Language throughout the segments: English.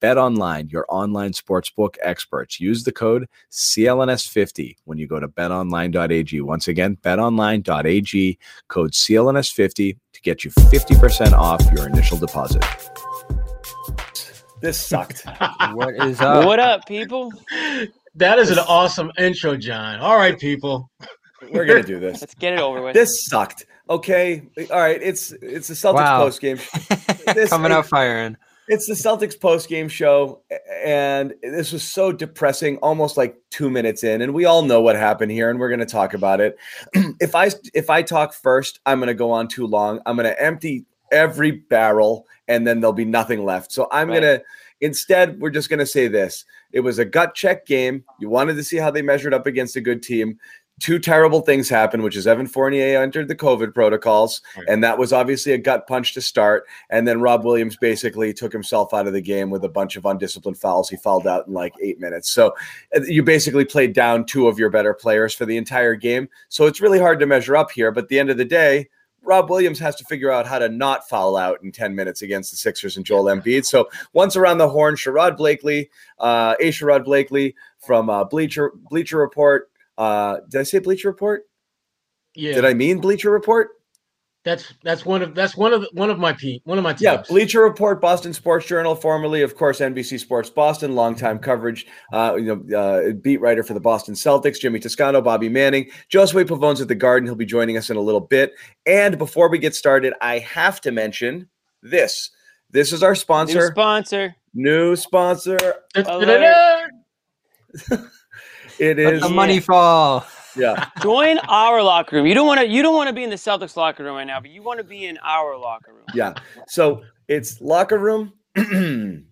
Bet online, your online sportsbook experts. Use the code CLNS50 when you go to betonline.ag. Once again, betonline.ag, code CLNS50 to get you 50% off your initial deposit. This sucked. what is up? What up, people? That is an awesome intro, John. All right, people. We're gonna do this. Let's get it over with. This sucked. Okay, all right. It's it's a Celtics Wow. post game. This- Coming out firing. It's the Celtics post game show, and this was so depressing. Almost like two minutes in, and we all know what happened here, and we're going to talk about it. if I if I talk first, I'm going to go on too long. I'm going to empty every barrel, and then there'll be nothing left. So I'm Right. going to instead we're just going to say this: it was a gut check game. You wanted to see how they measured up against a good team. Two terrible things happened, which is Evan Fournier entered the COVID protocols, Right. and that was obviously a gut punch to start. And then Rob Williams basically took himself out of the game with a bunch of undisciplined fouls. He fouled out in like eight minutes. So uh, you basically played down two of your better players for the entire game. So it's really hard to measure up here. But at the end of the day, Rob Williams has to figure out how to not foul out in 10 minutes against the Sixers and Joel Embiid. So once around the horn, Sherrod Blakely, uh, A. Sherrod Blakely from uh, Bleacher Bleacher Report. Uh, did I say Bleacher Report? Yeah, Did I mean Bleacher Report? that's that's one of that's one of one of my pe one of my teams. Yeah, Bleacher Report, Boston Sports Journal, formerly, of course, NBC Sports Boston, longtime coverage, uh, you know, uh, beat writer for the Boston Celtics, Jimmy Toscano, Bobby Manning, Josue Pavon's at the Garden. He'll be joining us in a little bit. And before we get started, I have to mention this. This is our sponsor. New sponsor, sponsor. new sponsor. It Let is, the money fall. yeah, Join our locker room. You don't want to. You don't want to be in the Celtics locker room right now, but you want to be in our locker room. yeah. So it's locker room. the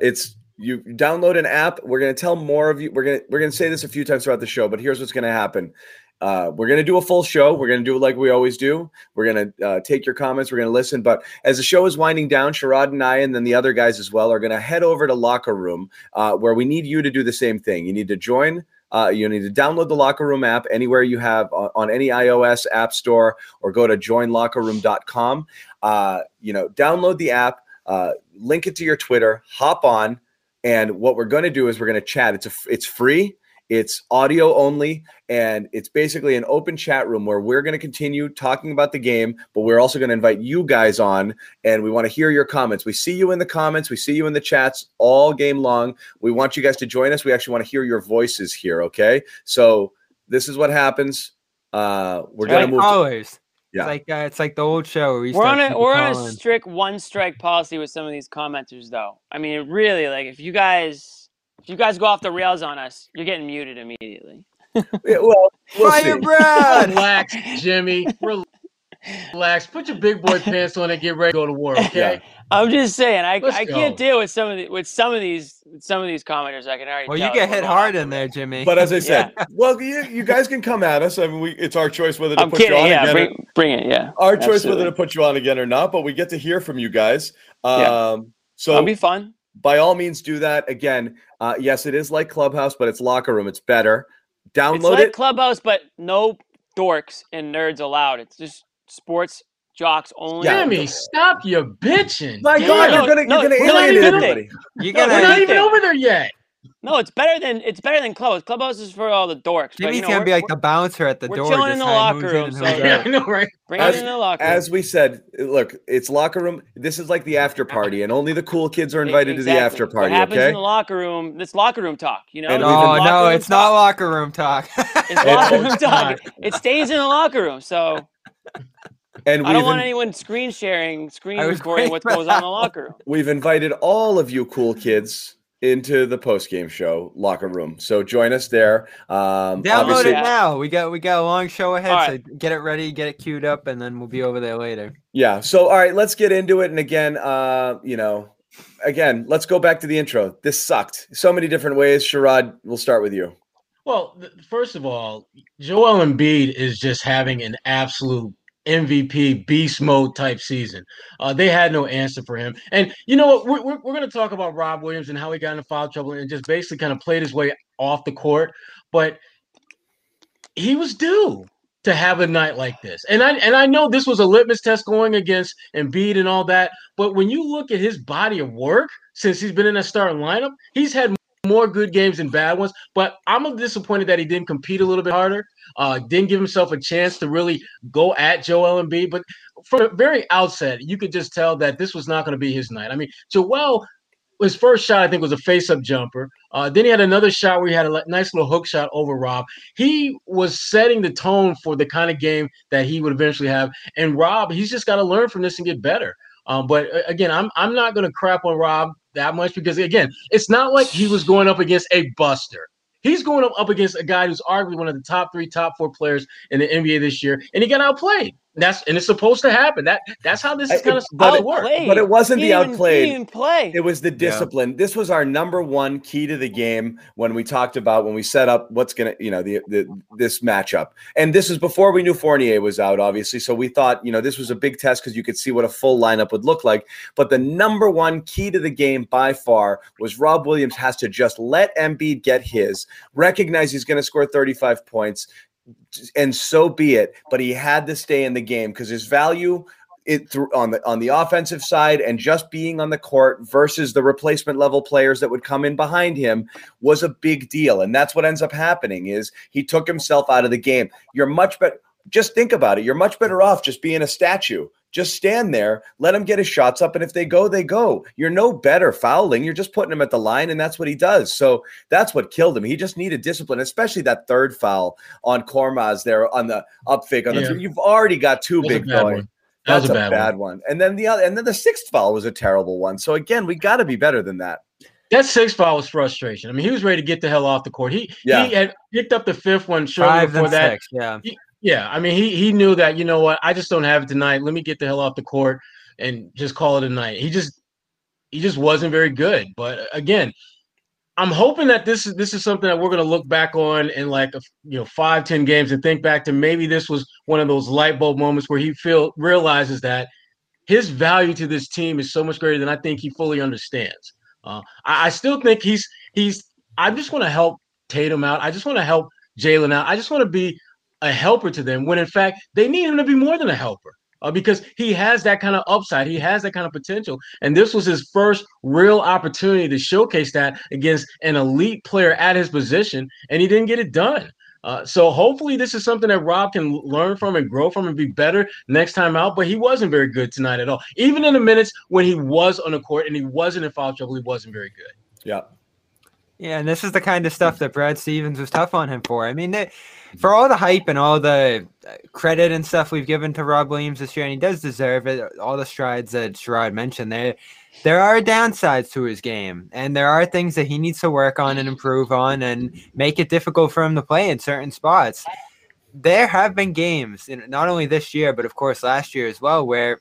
it's you download an app. We're gonna tell more of you. We're gonna we're gonna say this a few times throughout the show, but here's what's gonna happen. Uh, we're gonna do a full show. We're gonna do it like we always do. We're gonna uh, take your comments. We're gonna listen. But as the show is winding down, Sherrod and I, and then the other guys as well, are gonna head over to locker room, uh, where we need you to do the same thing. You need to join. Uh, you need to download the Locker Room app anywhere you have on, on any iOS app store, or go to joinlockerroom.com. Uh, you know, download the app, uh, link it to your Twitter, hop on, and what we're going to do is we're going to chat. It's a, it's free. It's audio only, and it's basically an open chat room where we're going to continue talking about the game, but we're also going to invite you guys on, and we want to hear your comments. We see you in the comments, we see you in the chats all game long. We want you guys to join us. We actually want to hear your voices here. Okay, so this is what happens. Uh, we're Right. going to move. To, Always. Yeah. It's like uh, it's like the old show. Where we We're on a we're on a strict one strike policy with some of these commenters, though. I mean, really, like if you guys if you guys go off the rails on us, you're getting muted immediately. Yeah, well, we'll Fire see. Brad. Relax, Jimmy. Relax. Put your big boy pants on and get ready to go to war. Okay. I'm just saying, I, Let's I can't deal with some of the with some of these with some of these commenters. I can already. Well, tell you get hit hard in there. Jimmy. But as I said, well, you, you guys can come at us. I mean, we, it's our choice whether to I'm put you kidding. on Yeah, again. or- bring, bring it. Yeah, our choice whether to put you on again or not. But we get to hear from you guys. Um, Yeah. so That'll be fun. By all means, do that. Again, uh, yes, it is like Clubhouse, but it's locker room. It's better. It's Download like it. Clubhouse, but no dorks and nerds allowed. It's just sports jocks only. Yeah. Jimmy, stop your bitching. My Yeah, God, you're gonna no, you're gonna we're alienate everybody. You No, We're gotta. not Jimmy- even over there yet. No, it's better than it's better than Clubhouse. Clubhouse is for all the dorks. but, Jimmy's you know, gonna be like we're- the bouncer at the we're door. chilling in the locker room, so- Yeah, out. I know, right? bring As- it in the locker room. As we said, look, it's locker room. This is like the after party, and only the cool kids are invited to the after party. What happens Okay. in the locker room? This locker room talk. You know. And This we've is been- No, locker no, room it's not locker room talk. It's locker room talk. It stays in the locker room. So and I don't want in- anyone screen sharing, screen I recording what goes on in the locker room. we've invited all of you cool kids into the post game show locker room. So join us there. Um, Download obviously, it now. We got we got a long show ahead, All so get it ready, get it queued up, and then we'll be over there later. Yeah. So, all right, let's get into it. And again, uh, you know, again, let's go back to the intro. This sucked so many different ways. Sherrod, we'll start with you. Well, th- first of all, Joel Embiid is just having an absolute MVP beast mode type season. Uh, they had no answer for him. And you know what? We're, we're, we're going to talk about Rob Williams and how he got into foul trouble and just basically kind of played his way off the court. But he was due to have a night like this. And I and I know this was a litmus test going against Embiid and all that. But when you look at his body of work since he's been in that starting lineup, he's had more good games than bad ones. But I'm disappointed that he didn't compete a little bit harder. Uh, didn't give himself a chance to really go at Joel Embiid. But from the very outset, you could just tell that this was not going to be his night. I mean, Joel his first shot, I think, was a face-up jumper. Uh, then he had another shot where he had a nice little hook shot over Rob. He was setting the tone for the kind of game that he would eventually have. And Rob, he's just got to learn from this and get better. Um, but uh, again, I'm I'm not going to crap on Rob that much because again, it's not like he was going up against a buster. He's going up, against a guy who's arguably one of the top three, top four players in the NBA this year, and he got outplayed. That's and it's supposed to happen. That that's how this is kind of but, it works. but it wasn't He the outplayed. Didn't even play. It was the discipline. This was our number one key to the game when we talked about when we set up what's gonna, you know, the, the this matchup. And this is before we knew Fournier was out, obviously. So we thought, you know, this was a big test because you could see what a full lineup would look like. But the number one key to the game by far was Rob Williams has to just let Embiid get his, recognize he's going to score 35 points, and so be it. But he had to stay in the game because his value it through on the on the offensive side and just being on the court versus the replacement level players that would come in behind him was a big deal and that's what ends up happening is he took himself out of the game you're much better just think about it you're much better off just being a statue just stand there let him get his shots up and if they go they go you're no better fouling you're just putting him at the line and that's what he does so that's what killed him he just needed discipline especially that third foul on Korkmaz there on the up fake on the Yeah. three. you've already got two That big bad going one. That was that's a bad, one. one. And then the other, and then the sixth foul was a terrible one. So again, we got to be better than that. That sixth foul was frustration. I mean, he was ready to get the hell off the court. He Yeah. he had picked up the fifth one shortly Five before and that. six. Yeah. Yeah, I mean, he he knew that. You know what? I just don't have it tonight. Let me get the hell off the court and just call it a night. He just he just wasn't very good. But uh, again, I'm hoping that this is this is something that we're going to look back on in like a, you know five ten games and think back to maybe this was one of those light bulb moments where he feel realizes that his value to this team is so much greater than I think he fully understands. Uh, I, I still think he's he's. I just want to help Tatum out. I just want to help Jaylen out. I just want to be a helper to them when in fact they need him to be more than a helper. Uh, because he has that kind of upside, he has that kind of potential, and this was his first real opportunity to showcase that against an elite player at his position, and he didn't get it done. Uh, so hopefully this is something that Rob can learn from and grow from and be better next time out. But he wasn't very good tonight at all. Even in the minutes when he was on the court and he wasn't in foul trouble, he wasn't very good. Yeah. Yeah, and this is the kind of stuff that Brad Stevens was tough on him for. I mean, they, for all the hype and all the uh, credit and stuff we've given to Rob Williams this year, and he does deserve it. All the strides that Sherrod mentioned there, there are downsides to his game, and there are things that he needs to work on and improve on, and make it difficult for him to play in certain spots. There have been games, not only this year, but of course last year as well, where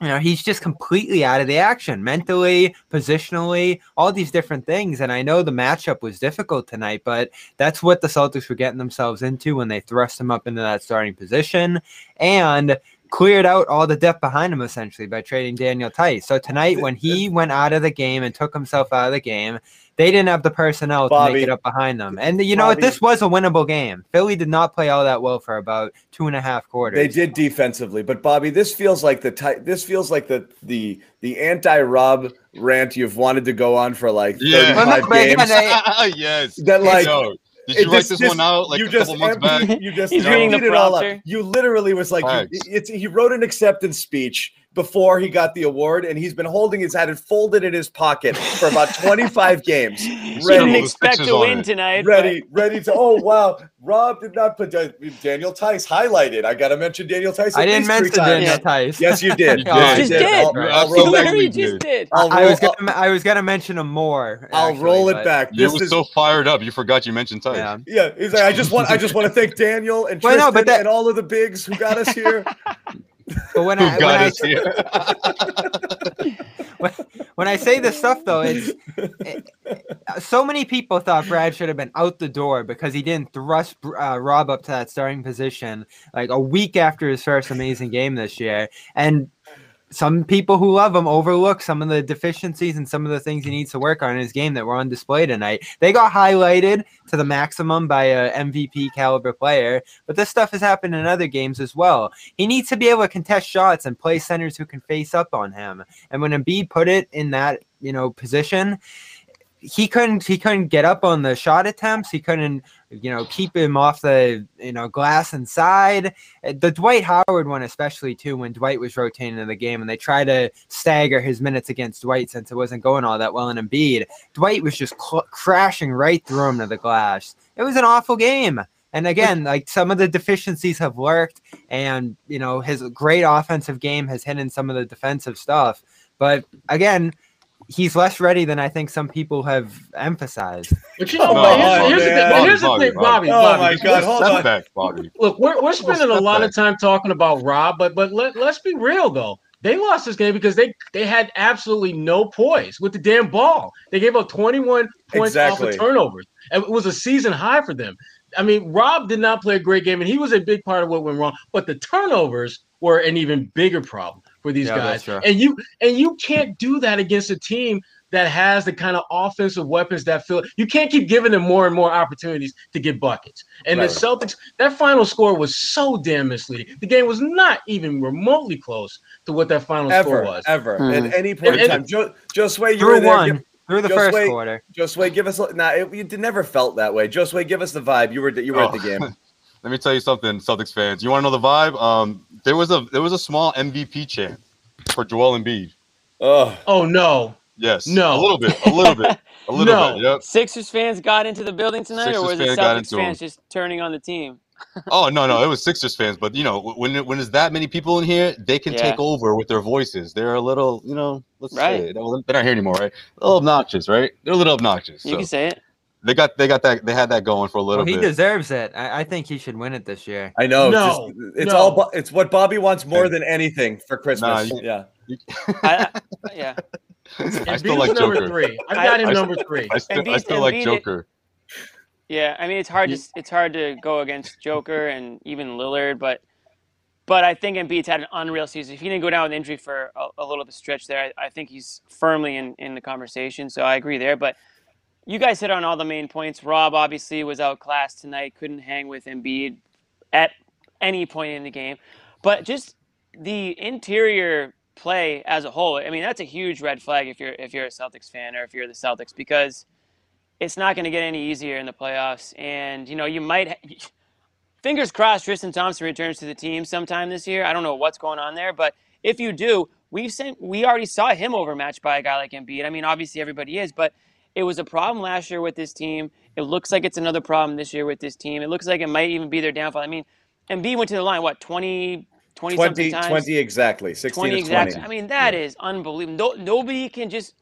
you know he's just completely out of the action mentally positionally all these different things. And i know the matchup was difficult tonight but that's what the celtics were getting themselves into when they thrust him up into that starting position. And cleared out all the depth behind him essentially by trading daniel theis so tonight when he went out of the game and took himself out of the game they didn't have the personnel to Bobby. make it up behind them and you know what Bobby. this was a winnable game philly did not play all that well for about two and a half quarters They did defensively, but Bobby, this feels like the this feels like the the the anti Rob rant you've wanted to go on for like Yeah. 35 Well, no, but again, games. I- yes. that like Yo, did it you write just- this just- one out like you a just couple months emptied- back? You just He's reading the emptied it all out. prompter. You literally was like, you, it's, he wrote an acceptance speech before he got the award, and he's been holding his hat and folded in his pocket for about 25 games. She Ready. didn't expect to win tonight. ready, ready to. Oh wow, Rob did not put uh, Daniel Theis highlighted. I got to mention Daniel Theis. i didn't mention times. daniel Yeah. theis Yes, you did. You did. Just You did. I'll, I'll roll back. literally just did. I'll I was gonna, I was gonna mention him more. I'll actually, roll it back. You This were is so fired up, you forgot you mentioned Theis. Yeah. yeah. He's like, I just want, I just want to thank Daniel and Well, Tristan no, but that- and all of the bigs who got us here. But when I when got I, us here? when, when I say this stuff though, it's it, so many people thought Brad should have been out the door because he didn't thrust uh, Rob up to that starting position like a week after his first amazing game this year. And some people who love him overlook some of the deficiencies and some of the things he needs to work on in his game that were on display tonight. They got highlighted to the maximum by a MVP caliber player, but this stuff has happened in other games as well. He needs to be able to contest shots and play centers who can face up on him. And when Embiid put it in that, you know, position, he couldn't he couldn't get up on the shot attempts. He couldn't you know keep him off the you know glass inside. Uh, the Dwight Howard one especially too when Dwight was rotating in the game and they tried to stagger his minutes against Dwight since it wasn't going all that well in Embiid. Dwight was just cl- crashing right through him to the glass. It was an awful game. And again, like some of the deficiencies have worked, and you know his great offensive game has hidden some of the defensive stuff. But again, he's less ready than I think some people have emphasized. But you oh, know, Oh, what? here's, oh, here's the man. thing. Here's the Bobby, thing, Bobby. Bobby. Oh my God, hold on. back, Bobby. Look, we're, we're spending a lot back. of time talking about Rob, but but let, let's be real though. They lost this game because they they had absolutely no poise with the damn ball. They gave up 21 points off of turnovers. It was a season high for them. I mean, Rob did not play a great game, and he was a big part of what went wrong. But the turnovers were an even bigger problem for these Yeah, guys. And you and you can't do that against a team that has the kind of offensive weapons that feel You can't keep giving them more and more opportunities to get buckets. And Right. the Celtics, that final score was so damn misleading. The game was not even remotely close to what that final score was. ever, Mhm. at any point in And- time. Joe, Joe Sway, you were Through there. one, Give, through the just first wait. quarter. Joe Sway, give us. a- Nah, it, it never felt that way. Joe Sway, give us the vibe. You were you were at the Oh. game. Let me tell you something, Celtics fans. You want to know the vibe? Um, there was a there was a small MVP chant for Joel Embiid. Oh, Oh no. Yes, No. a little bit, a little bit, a little No. bit. Yep. Sixers fans got into the building tonight, Sixers or was it fans got Celtics into fans just turning on the team? Oh no, no, it was Sixers fans, but you know when when there's that many people in here, they can Yeah. take over with their voices. They're a little, you know, let's Right. say it. They're not here anymore, right? A little obnoxious, right? They're a little obnoxious. You So can say it. They got they got that they had that going for a little Well, he bit. deserves it. I, I think he should win it this year. I know. No, it's just- it's no. all. It's what Bobby wants more than anything for Christmas. you- yeah. I, I, yeah. I still like was number Joker. three. I I- got him I- number three. I still I still like Embiid- Joker. Yeah, I mean it's hard to it's hard to go against Joker and even Lillard, but but I think Embiid's had an unreal season. If he didn't go down with injury for a, a little bit of stretch there, I, I think he's firmly in, in the conversation. So I agree there. But you guys hit on all the main points. Rob obviously was outclassed tonight, couldn't hang with Embiid at any point in the game. But just the interior play as a whole, I mean that's a huge red flag if you're if you're a Celtics fan or if you're the Celtics because it's not going to get any easier in the playoffs. And you know, you might. Ha- fingers crossed, Tristan Thompson returns to the team sometime this year. I don't know what's going on there, but if you do, we've sent. We already saw him overmatched by a guy like Embiid. I mean, obviously everybody is, but it was a problem last year with this team. It looks like it's another problem this year with this team. It looks like it might even be their downfall. I mean, Embiid went to the line what 20, 20 something 20, times. 20 exactly. 16 20 exactly. 20. I mean, that is unbelievable. No, nobody can just.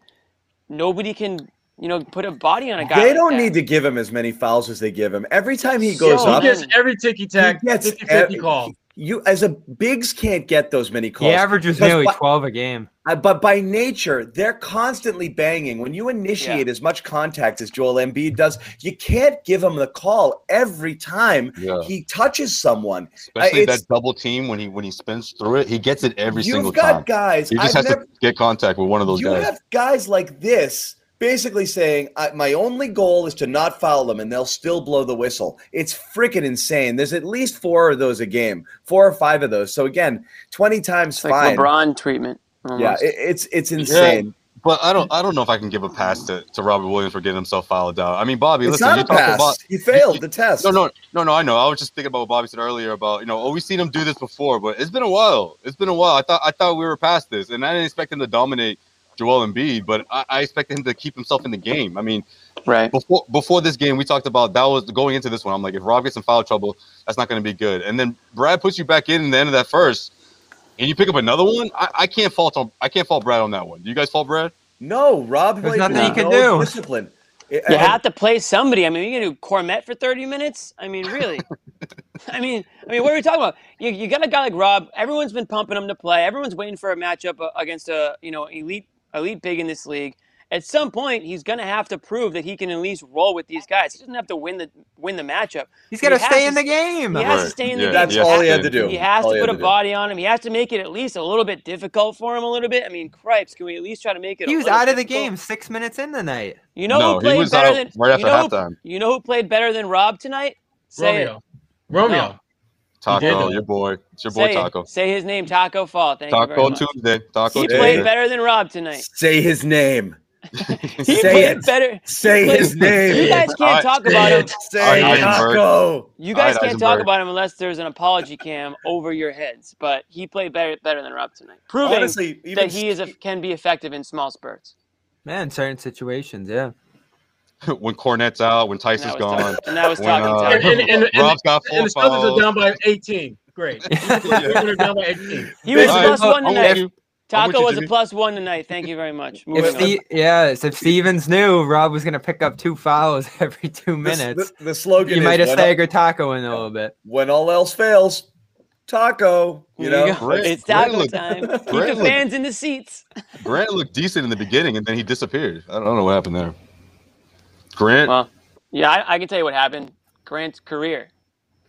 Nobody can, you know, put a body on a guy. They like don't that. need to give him as many fouls as they give him. Every time he goes Yo, He up, gets every ticky tack, He gets 50 50 call. You as a bigs can't get those many calls. He averages Because nearly by- 12 a game. Uh, but by nature, they're constantly banging. When you initiate as much contact as Joel Embiid does, you can't give him the call every time Yeah. he touches someone. Especially it's- that double team when he when he spins through it, he gets it every single time. You've single got time. guys. He just I've has never, to get contact with one of those you guys. have guys like this basically saying, I, "My only goal is to not foul them, and they'll still blow the whistle." It's freaking insane. There's at least four of those a game, four or five of those. So again, twenty times It's like. LeBron treatment. Yeah, it, it's it's insane. But I don't I don't know if I can give a pass to, to Robert Williams for getting himself fouled out. I mean, Bobby, It's listen, not you a talked pass. about he failed the test. no, no, no, no. I know. I was just thinking about what Bobby said earlier about you know, oh, we've seen him do this before, but it's been a while. It's been a while. I thought I thought we were past this, and I didn't expect him to dominate Joel Embiid, but I, I expected him to keep himself in the game. I mean, right. before before this game, we talked about that was going into this one. I'm like, if Rob gets in foul trouble, that's not going to be good. And then Brad puts you back in in the end of that first, and you pick up another one. I, I can't fault on I can't fault Brad on that one. Do you guys fault Brad? No, Rob There's nothing has he can no do. Discipline. You And- have to play somebody. I mean, you can do Kornet for 30 minutes. I mean, really. I mean, I mean, what are we talking about? You, you got a guy like Rob. Everyone's been pumping him to play. Everyone's waiting for a matchup uh, against a you know elite elite big in this league. at some point he's going to have to prove that he can at least roll with these guys. He doesn't have to win the win the matchup. He's got to He has stay in the game. He has to stay in the Yeah, game. That's he all he had to do. He has All to he put a to do. body on him. He has to make it at least a little bit difficult for him a little bit. I mean, cripes, can we at least try to make it? He a was out of the difficult? game six minutes in the night. You know No, who he played was better out than right after you know halftime. You know who played better than Rob tonight? Say Romeo. Romeo. Taco, though. your boy. It's your it. boy Say, Taco. say his name, Tacko Fall. Thank you very Taco. Tuesday. Taco He Tuesday. played better than Rob tonight. Say his name. He Say played it. better. Say played- his name. You guys can't Alright, talk Say about him. Say Alright, Taco. You guys Alright, can't talk about him unless there's an apology cam over your heads. But he played better better than Rob tonight, proving Honestly, that he is a, can be effective in small spurts. Man, certain situations, yeah. when Kornet's out, when Tyson's gone. talk- and that was When, talking uh, Taco. And, and, and, and, Rob's got four and the Celtics are down by 18. Great. They're down by 18. He was All right, plus one I'm tonight. you. Tacko was a plus one tonight. Thank you very much. If Moving on. Ste- yes, if Stevens knew Rob was going to pick up two fouls every two minutes, the, the slogan you might have staggered Tacko in a little bit. when all else fails, Taco. You know, go. Grant- it's Grant taco looked- time. Keep the Grant looked- fans in the seats. Grant looked decent in the beginning, and then he disappeared. I don't know what happened there. Grant. Well, yeah, I, I can tell you what happened. Grant's career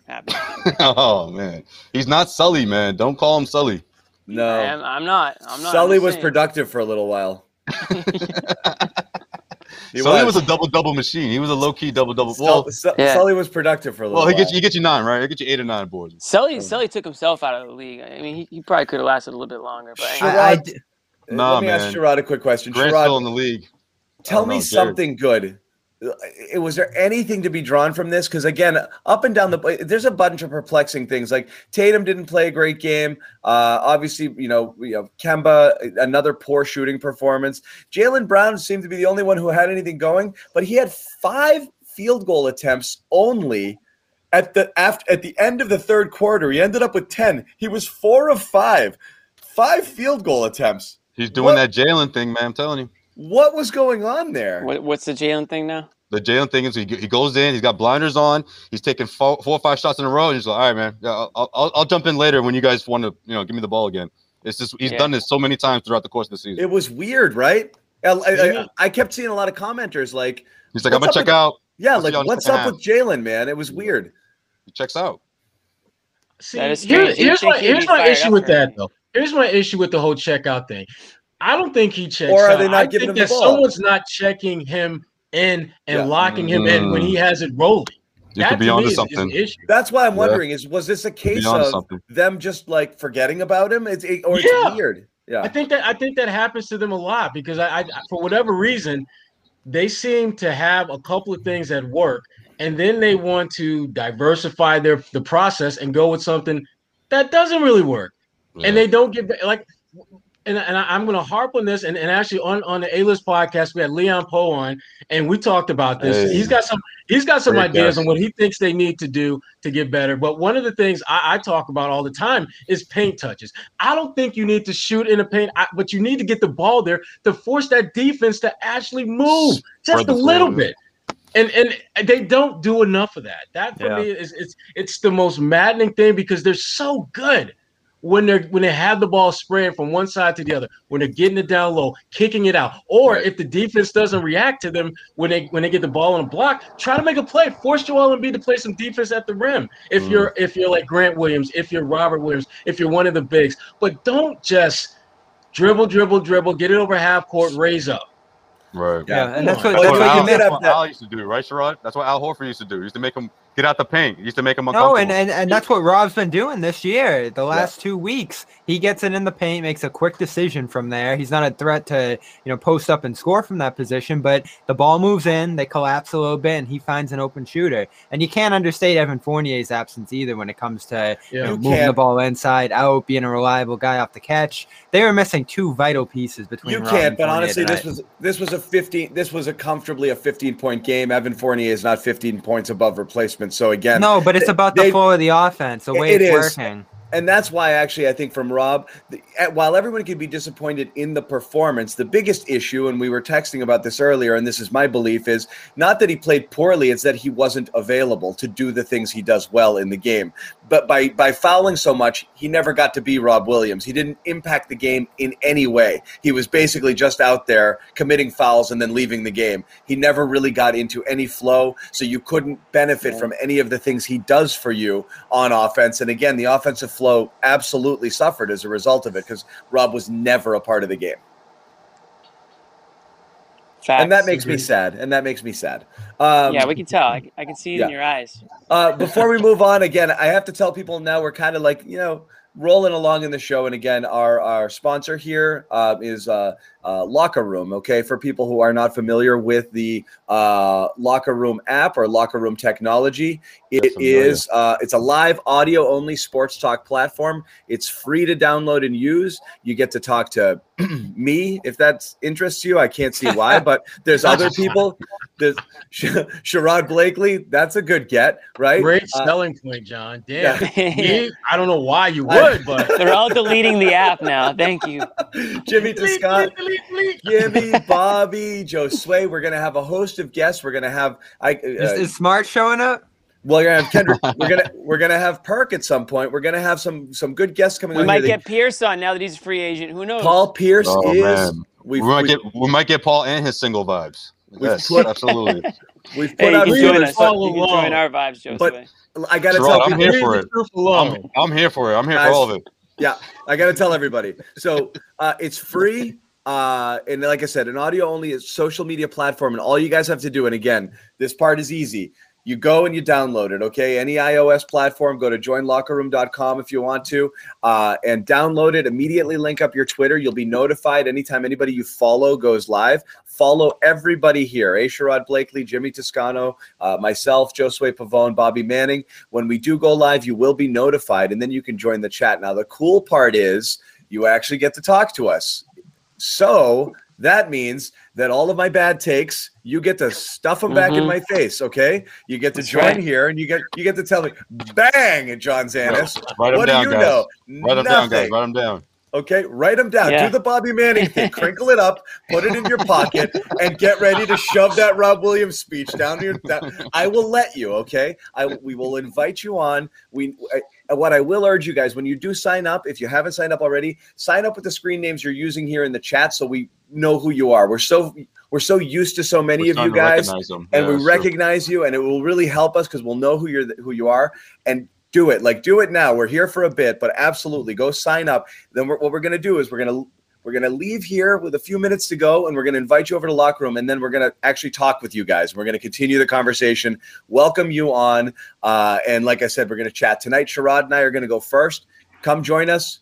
happened. oh man, he's not Sully, man. Don't call him Sully. no. I'm, I'm not. I'm not. Sully I'm was saying. productive for a little while. He Sully was. a double double machine. He was a low key double double. Well, Sul- Yeah. Sully was productive for a little well, he while. gets you, he gets you nine, right? He gets you eight or nine boards. Sully, Sully took himself out of the league. I mean, he, he probably could have lasted a little bit longer. But Sure. anyway. I, I Sherrod- d- Nah, Let me ask man. Sherrod a quick question. Grant's Sherrod, still in the league. tell me know, Jared. something good. Was there anything to be drawn from this? Because again, up and down the there's a bunch of perplexing things. Like Tatum didn't play a great game. Uh, obviously, you know, we have Kemba another poor shooting performance. Jaylen Brown seemed to be the only one who had anything going, but he had five field goal attempts only at the after at the end of the third quarter. He ended up with ten. He was four of five, five field goal attempts. He's doing What? that Jaylen thing, man. I'm telling you. What was going on there? What, what's the Jaylen thing now? The Jaylen thing is he, he goes in, he's got blinders on, he's taking four, four or five shots in a row, and he's like, all right, man, yeah, I'll, I'll, I'll jump in later when you guys want to, you know, give me the ball again. It's just he's Yeah. done this so many times throughout the course of the season. It was weird, right? I, I- I- I kept seeing a lot of commenters like, He's like, I'm gonna check with- out. yeah, I'll like you on the what's up half. with Jaylen, man? It was weird. He checks out. See, That is here- here's my here's my issue with that though. Here's my issue with the whole checkout thing. I don't think he checks Or are they not I giving think him the that ball? someone's not checking him in and Yeah. locking him in when Mm. he has it rolling. You that could be to onto me is, is something. issue. That's why I'm Yeah. wondering: is was this a case of something. them just like forgetting about him? It's it, or Yeah. it's weird. I think that I think that happens to them a lot because I, I for whatever reason they seem to have a couple of things that work and then they want to diversify their the process and go with something that doesn't really work Yeah. and they don't get like and, and I, am going to harp on this and, and actually on, on the A-list podcast we had Leon Powe on and we talked about this Hey. he's got some he's got some Great ideas on what he thinks they need to do to get better but one of the things I, I talk about all the time is paint touches I don't think you need to shoot in the paint I, but you need to get the ball there to force that defense to actually move just a little bit and and they don't do enough of that. That for Yeah. me is it's it's the most maddening thing because they're so good when they're when they have the ball spraying from one side to the other, when they're getting it down low, kicking it out, or Right. if the defense doesn't react to them when they when they get the ball on a block, try to make a play. Force Joel Embiid to play some defense at the rim. If Mm. you're if you're like Grant Williams, if you're Robert Williams, if you're one of the bigs, but don't just dribble, dribble, dribble, get it over half court, raise up. Right. yeah, and that's Come what on. that's Well, what you you did miss. have That's what Al used to do, right, Sherrod? That's what Al Horford used to do. He used to make him get out the paint. He used to make him uncomfortable. No, and, and and that's what Rob's been doing this year. The last two weeks, he gets it in the paint, makes a quick decision from there. He's not a threat to you know post up and score from that position, but the ball moves in, they collapse a little bit, and he finds an open shooter. And you can't understate Evan Fournier's absence either when it comes to you know, moving the can't. ball inside out, being a reliable guy off the catch. They were missing two vital pieces between. you Rob can't. and But Fournier honestly, this was this was a 15. This was a comfortably a 15 point game. Evan Fournier is not 15 points above replacement. So again, no, but it's about the they- flow of the offense, the way It it's is. working. And that's why actually I think from Rob, the, while everyone can be disappointed in the performance, the biggest issue, and we were texting about this earlier, and this is my belief, is not that he played poorly; it's that he wasn't available to do the things he does well in the game. But by by fouling so much, he never got to be Rob Williams. He didn't impact the game in any way. He was basically just out there committing fouls and then leaving the game. He never really got into any flow, so you couldn't benefit from any of the things he does for you on offense. And again, the offensive flow absolutely suffered as a result of it because Rob was never a part of the game. Facts. And that makes me sad. And that makes me sad. Um, yeah, we can tell. I, I can see it yeah. in your eyes. Uh, before we move on, again, I have to tell people now we're kind of like, you know, rolling along in the show. And again, our, our sponsor here uh, is uh, uh, Locker Room. Okay, for people who are not familiar with the uh, Locker Room app or Locker Room technology, it is uh, it's a live audio only sports talk platform. It's free to download and use. You get to talk to me if that interests you. I can't see why, but there's other people. There's Sherrod Blakely. That's a good get, right? Great Uh, selling point, John. Damn. yeah. Me, I don't know why you would, but They're all deleting the app now. Thank you. Jimmy Bleep, Toscano. bleep, bleep, bleep. Jimmy, Bobby, Joe Sway. We're gonna have a host of guests. We're gonna have I. Is, Uh, is Smart showing up? well, you're gonna have Kendrick. we're gonna we're gonna have Perk at some point. We're gonna have some some good guests coming. We on might here. get Pierce on now that he's a free agent. Who knows? Paul Pierce Oh, is. We've, might we've, get we might get Paul and his single vibes. Yes, put- absolutely. we've put you out can leave join it us. all You can join our vibes, Joseph. But- I gotta Sherrod, tell I'm people. here for it. I'm, I'm here for it. I'm here Guys, for all of it. Yeah, I got to tell everybody. So uh, it's free. Uh, and like I said, an audio only social media platform. And all you guys have to do, and again, this part is easy. You go and you download it, okay? Any iOS platform, go to joinlockerroom.com if you want to, uh, and download it. Immediately link up your Twitter. You'll be notified anytime anybody you follow goes live. Follow everybody here A. Sherrod Blakely, Jimmy Toscano, uh, myself, Josue Pavon, Bobby Manning. When we do go live, you will be notified, and then you can join the chat. Now, the cool part is you actually get to talk to us. So that means that all of my bad takes, you get to stuff them back in Mhm. my face. Okay, you get to That's join right. here, and you get you get to tell me, "Bang, John Zannis." Write them what down, do you guys. know? Write them down, guys. Write them down. Okay, write them down. Yeah. Do the Bobby Manning thing. Crinkle it up, put it in your pocket, and get ready to shove that Rob Williams speech down your. Down. I will let you. Okay, I we will invite you on. We. And what I will urge you guys when you do sign up, if you haven't signed up already, sign up with the screen names you're using here in the chat, so we know who you are. We're so we're so used to so many We're of you guys and Yeah, we that's true. recognize you and it will really help us because we'll know who you're who you are. And do it. Like do it now. We're here for a bit but absolutely go sign up. Then we're, what we're going to do is we're going to we're going to leave here with a few minutes to go and we're going to invite you over to locker room and then we're going to actually talk with you guys we're going to continue the conversation welcome you on uh, and like i said we're going to chat tonight sherrod and i are going to go first come join us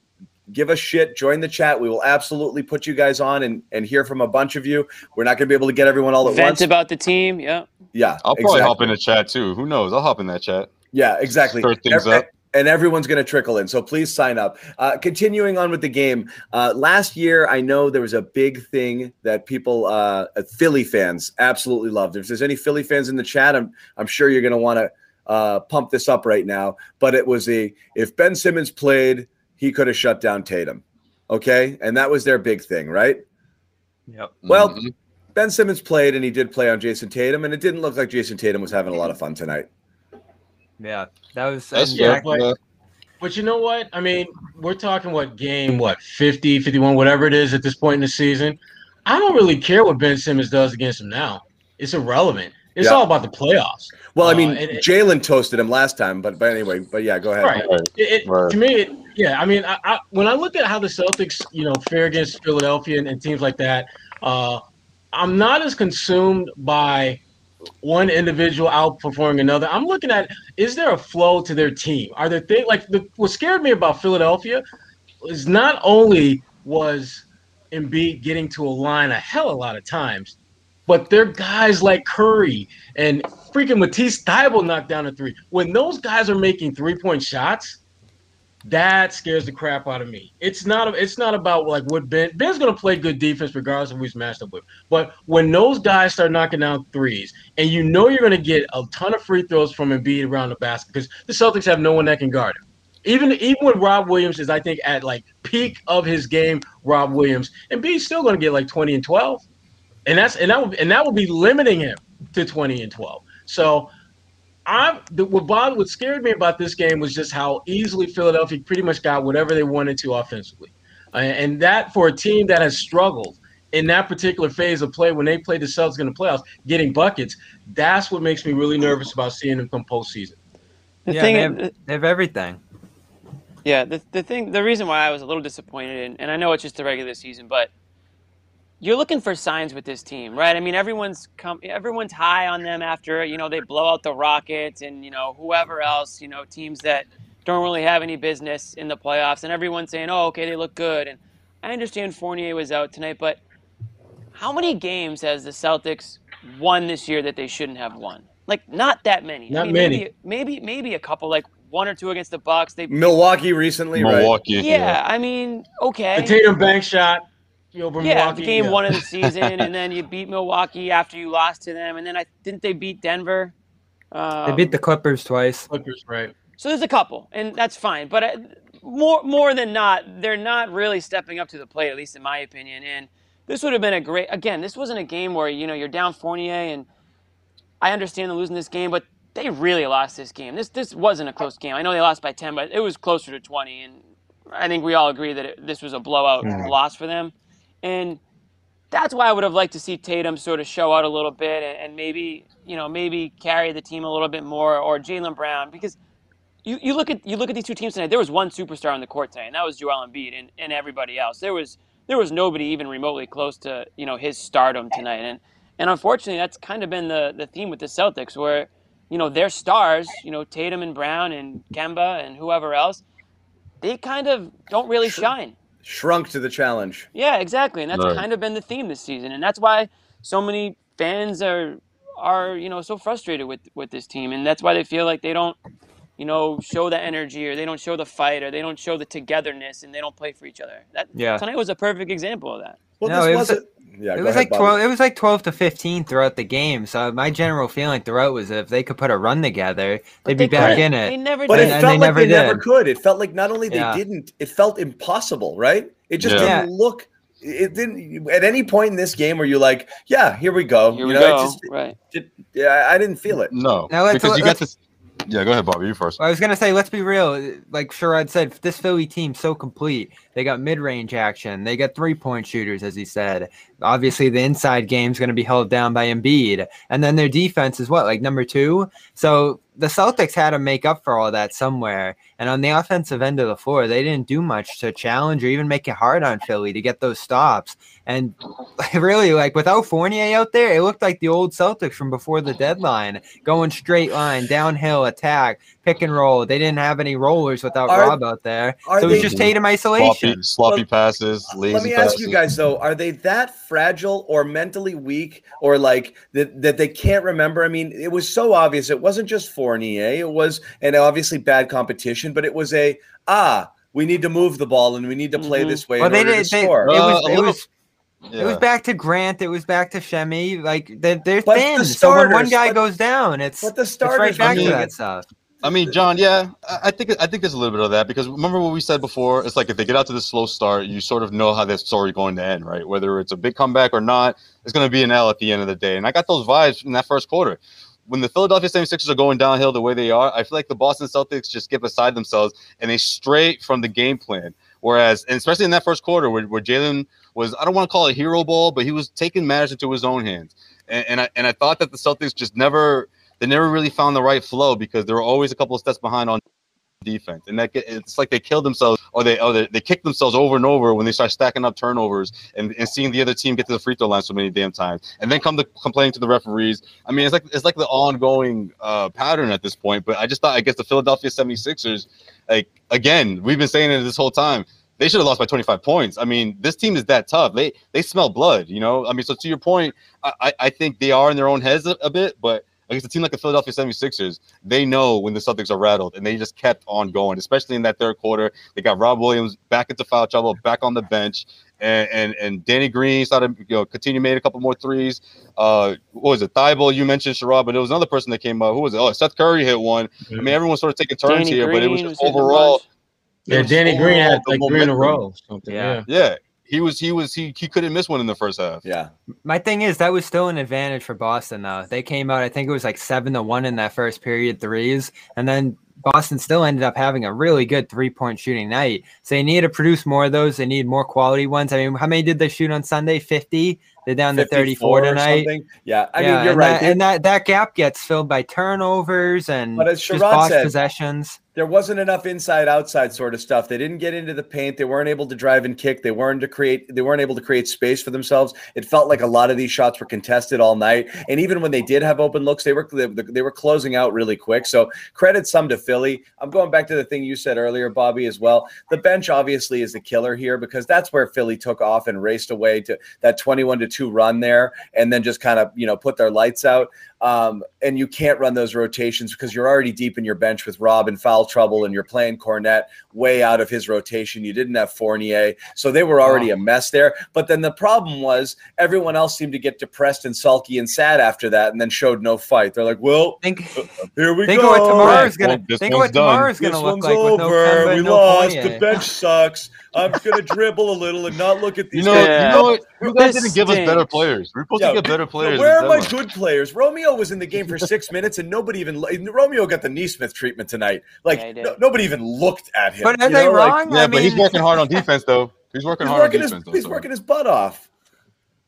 give us shit join the chat we will absolutely put you guys on and, and hear from a bunch of you we're not going to be able to get everyone all at Vent once about the team. Yeah. yeah I'll probably exactly. hop in the chat too. Who knows? I'll hop in that chat. Yeah, exactly. Stir things Ev- up. And everyone's going to trickle in. So please sign up. Uh, continuing on with the game. Uh, last year, I know there was a big thing that people, uh, uh, Philly fans, absolutely loved. If there's any Philly fans in the chat, I'm, I'm sure you're going to want to uh, pump this up right now. But it was a if Ben Simmons played, he could have shut down Tatum. Okay. And that was their big thing, right? Yep. Well, Mhm. Ben Simmons played and he did play on Jayson Tatum, and it didn't look like Jayson Tatum was having a lot of fun tonight. Yeah, that was. that's and yeah, but- But you know what? I mean, we're talking what game, what 50, 51, whatever it is at this point in the season. I don't really care what Ben Simmons does against him now. It's irrelevant. It's Yeah. all about the playoffs. Well, I Uh, mean, and it- Jaylen toasted him last time, but but anyway, but yeah, go ahead. Right. Right. It, it- Right. To me, it, yeah. I mean, I, I, when I look at how the Celtics, you know, fare against Philadelphia and, and teams like that, uh, I'm not as consumed by one individual outperforming another. I'm looking at is there a flow to their team? Are there things like the, what scared me about Philadelphia is not only was Embiid getting to a line a hell a lot of times, but they're guys like Curry and freaking Matisse Thybulle knocked down a three. When those guys are making three point shots, that scares the crap out of me. It's not. It's not about like what Ben. Ben's to play good defense regardless of who he's matched up with. But when those guys start knocking down threes, and you know you're to get a ton of free throws from Embiid around the basket because the Celtics have no one that can guard him. Even even when Rob Williams is, I think, at like peak of his game, Rob Williams, Embiid's still to get like twenty and twelve, and that's and that would and that would be limiting him to twenty and twelve. So I'm the, what Bob what scared me about this game was just how easily Philadelphia pretty much got whatever they wanted to offensively, uh, and that for a team that has struggled in that particular phase of play when they played the Celtics in the playoffs, getting buckets, that's what makes me really nervous about seeing them come postseason. The yeah, thing, they, have, they have everything. yeah, the the thing, the reason why I was a little disappointed, and, and I know it's just the regular season, but you're looking for signs with this team, right? I mean, everyone's come, everyone's high on them after you know they blow out the Rockets and you know whoever else, you know teams that don't really have any business in the playoffs, and everyone's saying, oh, okay, they look good, and I understand Fournier was out tonight, but how many games has the Celtics won this year that they shouldn't have won? Like not that many. Not I mean, many. Maybe, maybe maybe a couple, like one or two against the Bucks. They Milwaukee recently, right? Milwaukee. yeah, I mean, okay. The Tatum bank shot over Yeah, Milwaukee. game yeah. one of the season, and then you beat Milwaukee after you lost to them, and then I didn't they beat Denver. Um, They beat the Clippers twice. Clippers, right? so there's a couple, and that's fine. But uh, more more than not, they're not really stepping up to the plate, at least in my opinion. And this would have been a great. Again, this wasn't a game where you know you're down Fournier, and I understand them losing this game, but they really lost this game. This this wasn't a close game. I know they lost by ten, but it was closer to twenty, and I think we all agree that it, this was a blowout loss for them. And that's why I would have liked to see Tatum sort of show out a little bit and, and maybe you know maybe carry the team a little bit more, or Jaylen Brown because you, you look at you look at these two teams tonight. There was one superstar on the court tonight, and that was Joel Embiid, and, and everybody else. There was there was nobody even remotely close to you know his stardom tonight, and and unfortunately that's kind of been the the theme with the Celtics, where you know their stars, you know Tatum and Brown and Kemba and whoever else, they kind of don't really shine. Shrunk to the challenge. Yeah, exactly, and that's Right. kind of been the theme this season, and that's why so many fans are are you know so frustrated with with this team, and that's why they feel like they don't you know show the energy or they don't show the fight or they don't show the togetherness and they don't play for each other. That Yeah. tonight was a perfect example of that. Well, No, this it was wasn't. Yeah, it was ahead, like Bobby. twelve. It was like twelve to fifteen throughout the game. So my general feeling throughout was if they could put a run together, they'd be they back couldn't. in it. They it. never But did. it And felt they like never they never could. It felt like not only they Yeah. didn't, it felt impossible, right? It just Yeah. didn't look. It didn't. At any point in this game, where you're like, "Yeah, here we go," Here you we know, it go. just, right. it- yeah, I I didn't feel it. No, Now let's- because you let's- got this. Yeah, go ahead, Bobby. You first. I was gonna say, let's be real. Like Sherrod said, this Philly team's so complete. They got mid-range action. They got three-point shooters, as he said. Obviously, the inside game's gonna be held down by Embiid, and then their defense is what, like number two. So the Celtics had to make up for all that somewhere. And on the offensive end of the floor, they didn't do much to challenge or even make it hard on Philly to get those stops. And really, like without Fournier out there, it looked like the old Celtics from before the deadline, going straight line, downhill, attack, pick and roll. They didn't have any rollers without Are- Rob out there. So it was they- just Tatum Sloppy, isolation. sloppy Well, passes, lazy Let me passes. ask you guys though: Are they that fragile or mentally weak, or like that that they can't remember? I mean, it was so obvious. It wasn't just Fournier. It was, and obviously bad competition, but it was a ah. We need to move the ball and we need to play Mhm. this way Well, in they order did. to They, it score. Uh, was. It was. Yeah. It was back to Grant. It was back to Semi. Like they're, they're But the thin. so when one guy but- goes down, it's but the it's starters right were back to doing that it. stuff. I mean, John, yeah, I think I think there's a little bit of that because remember what we said before? It's like if they get out to the slow start, you sort of know how that story going to end, right? Whether it's a big comeback or not, it's going to be an L at the end of the day. And I got those vibes in that first quarter. When the Philadelphia 76ers are going downhill the way they are, I feel like the Boston Celtics just get beside themselves and they stray from the game plan. Whereas, and especially in that first quarter where, where Jaylen was, I don't want to call it a hero ball, but he was taking matters into his own hands. And, and I and I thought that the Celtics just never they never really found the right flow because they were always a couple of steps behind on defense, and that it's like they killed themselves or they or they, they kicked themselves over and over when they start stacking up turnovers and, and seeing the other team get to the free throw line so many damn times, and then come to complaining to the referees. I mean, it's like it's like the ongoing uh, pattern at this point. But I just thought I guess the Philadelphia 76ers, like again, we've been saying it this whole time. They should have lost by 25 points. I mean, this team is that tough. They they smell blood, you know. I mean, so to your point, I, I- I think they are in their own heads a, a bit, but against a team like the Philadelphia 76ers, they know when the Celtics are rattled, and they just kept on going, especially in that third quarter. They got Rob Williams back into foul trouble, back on the bench, and and, and Danny Green started, you know, continue made a couple more threes. Uh, what was it? Thybulle, you mentioned Sherrod, but there was another person that came up. Who was it? Oh, Seth Curry hit one. I mean, everyone's sort of taking turns Danny here, but it was just was hitting a overall. Yeah, was Danny Green had like three in a row. or Something. Yeah. Yeah. Yeah, he was he was he he couldn't miss one in the first half. Yeah. My thing is that was still an advantage for Boston though. They came out, I think it was like seven to one in that first period threes, and then Boston still ended up having a really good three point shooting night. So they need to produce more of those. They need more quality ones. I mean, how many did they shoot on Sunday? Fifty. They're down to thirty-four tonight. Yeah. I yeah, mean, you're and right. That, and that that gap gets filled by turnovers and But as just Sherrod box said- possessions. there wasn't enough inside outside sort of stuff. They didn't get into the paint. They weren't able to drive and kick. They weren't to create they weren't able to create space for themselves. It felt like a lot of these shots were contested all night. And even when they did have open looks, they were they, they were closing out really quick. So credit some to Philly. I'm going back to the thing you said earlier, Bobby, as well. The bench obviously is the killer here because that's where Philly took off and raced away to that 21 to 2 run there and then just kind of, you know, put their lights out. Um, and you can't run those rotations because you're already deep in your bench with Rob in foul trouble, and you're playing Kornet way out of his rotation. You didn't have Fournier, so they were already a mess there. But then the problem was everyone else seemed to get depressed and sulky and sad after that, and then showed no fight. They're like, "Well, Think here we think go. of what tomorrow's Well, gonna this think of what done. tomorrow's This gonna look one's like with no over. We no lost. The bench sucks. I'm gonna dribble a little and not look at these. You these. know, guys. Yeah. you know what? You guys This didn't give us better players. We are supposed Yeah, to get better players. Where are my good players? Romeo was in the game for six minutes, and nobody even Romeo got the Nesmith treatment tonight. Like Yeah, no- nobody even looked at him. But are they know, like, wrong? Yeah, I but he's working hard on defense, though. He's working he's hard working on his defense. though, he's so- working his butt off.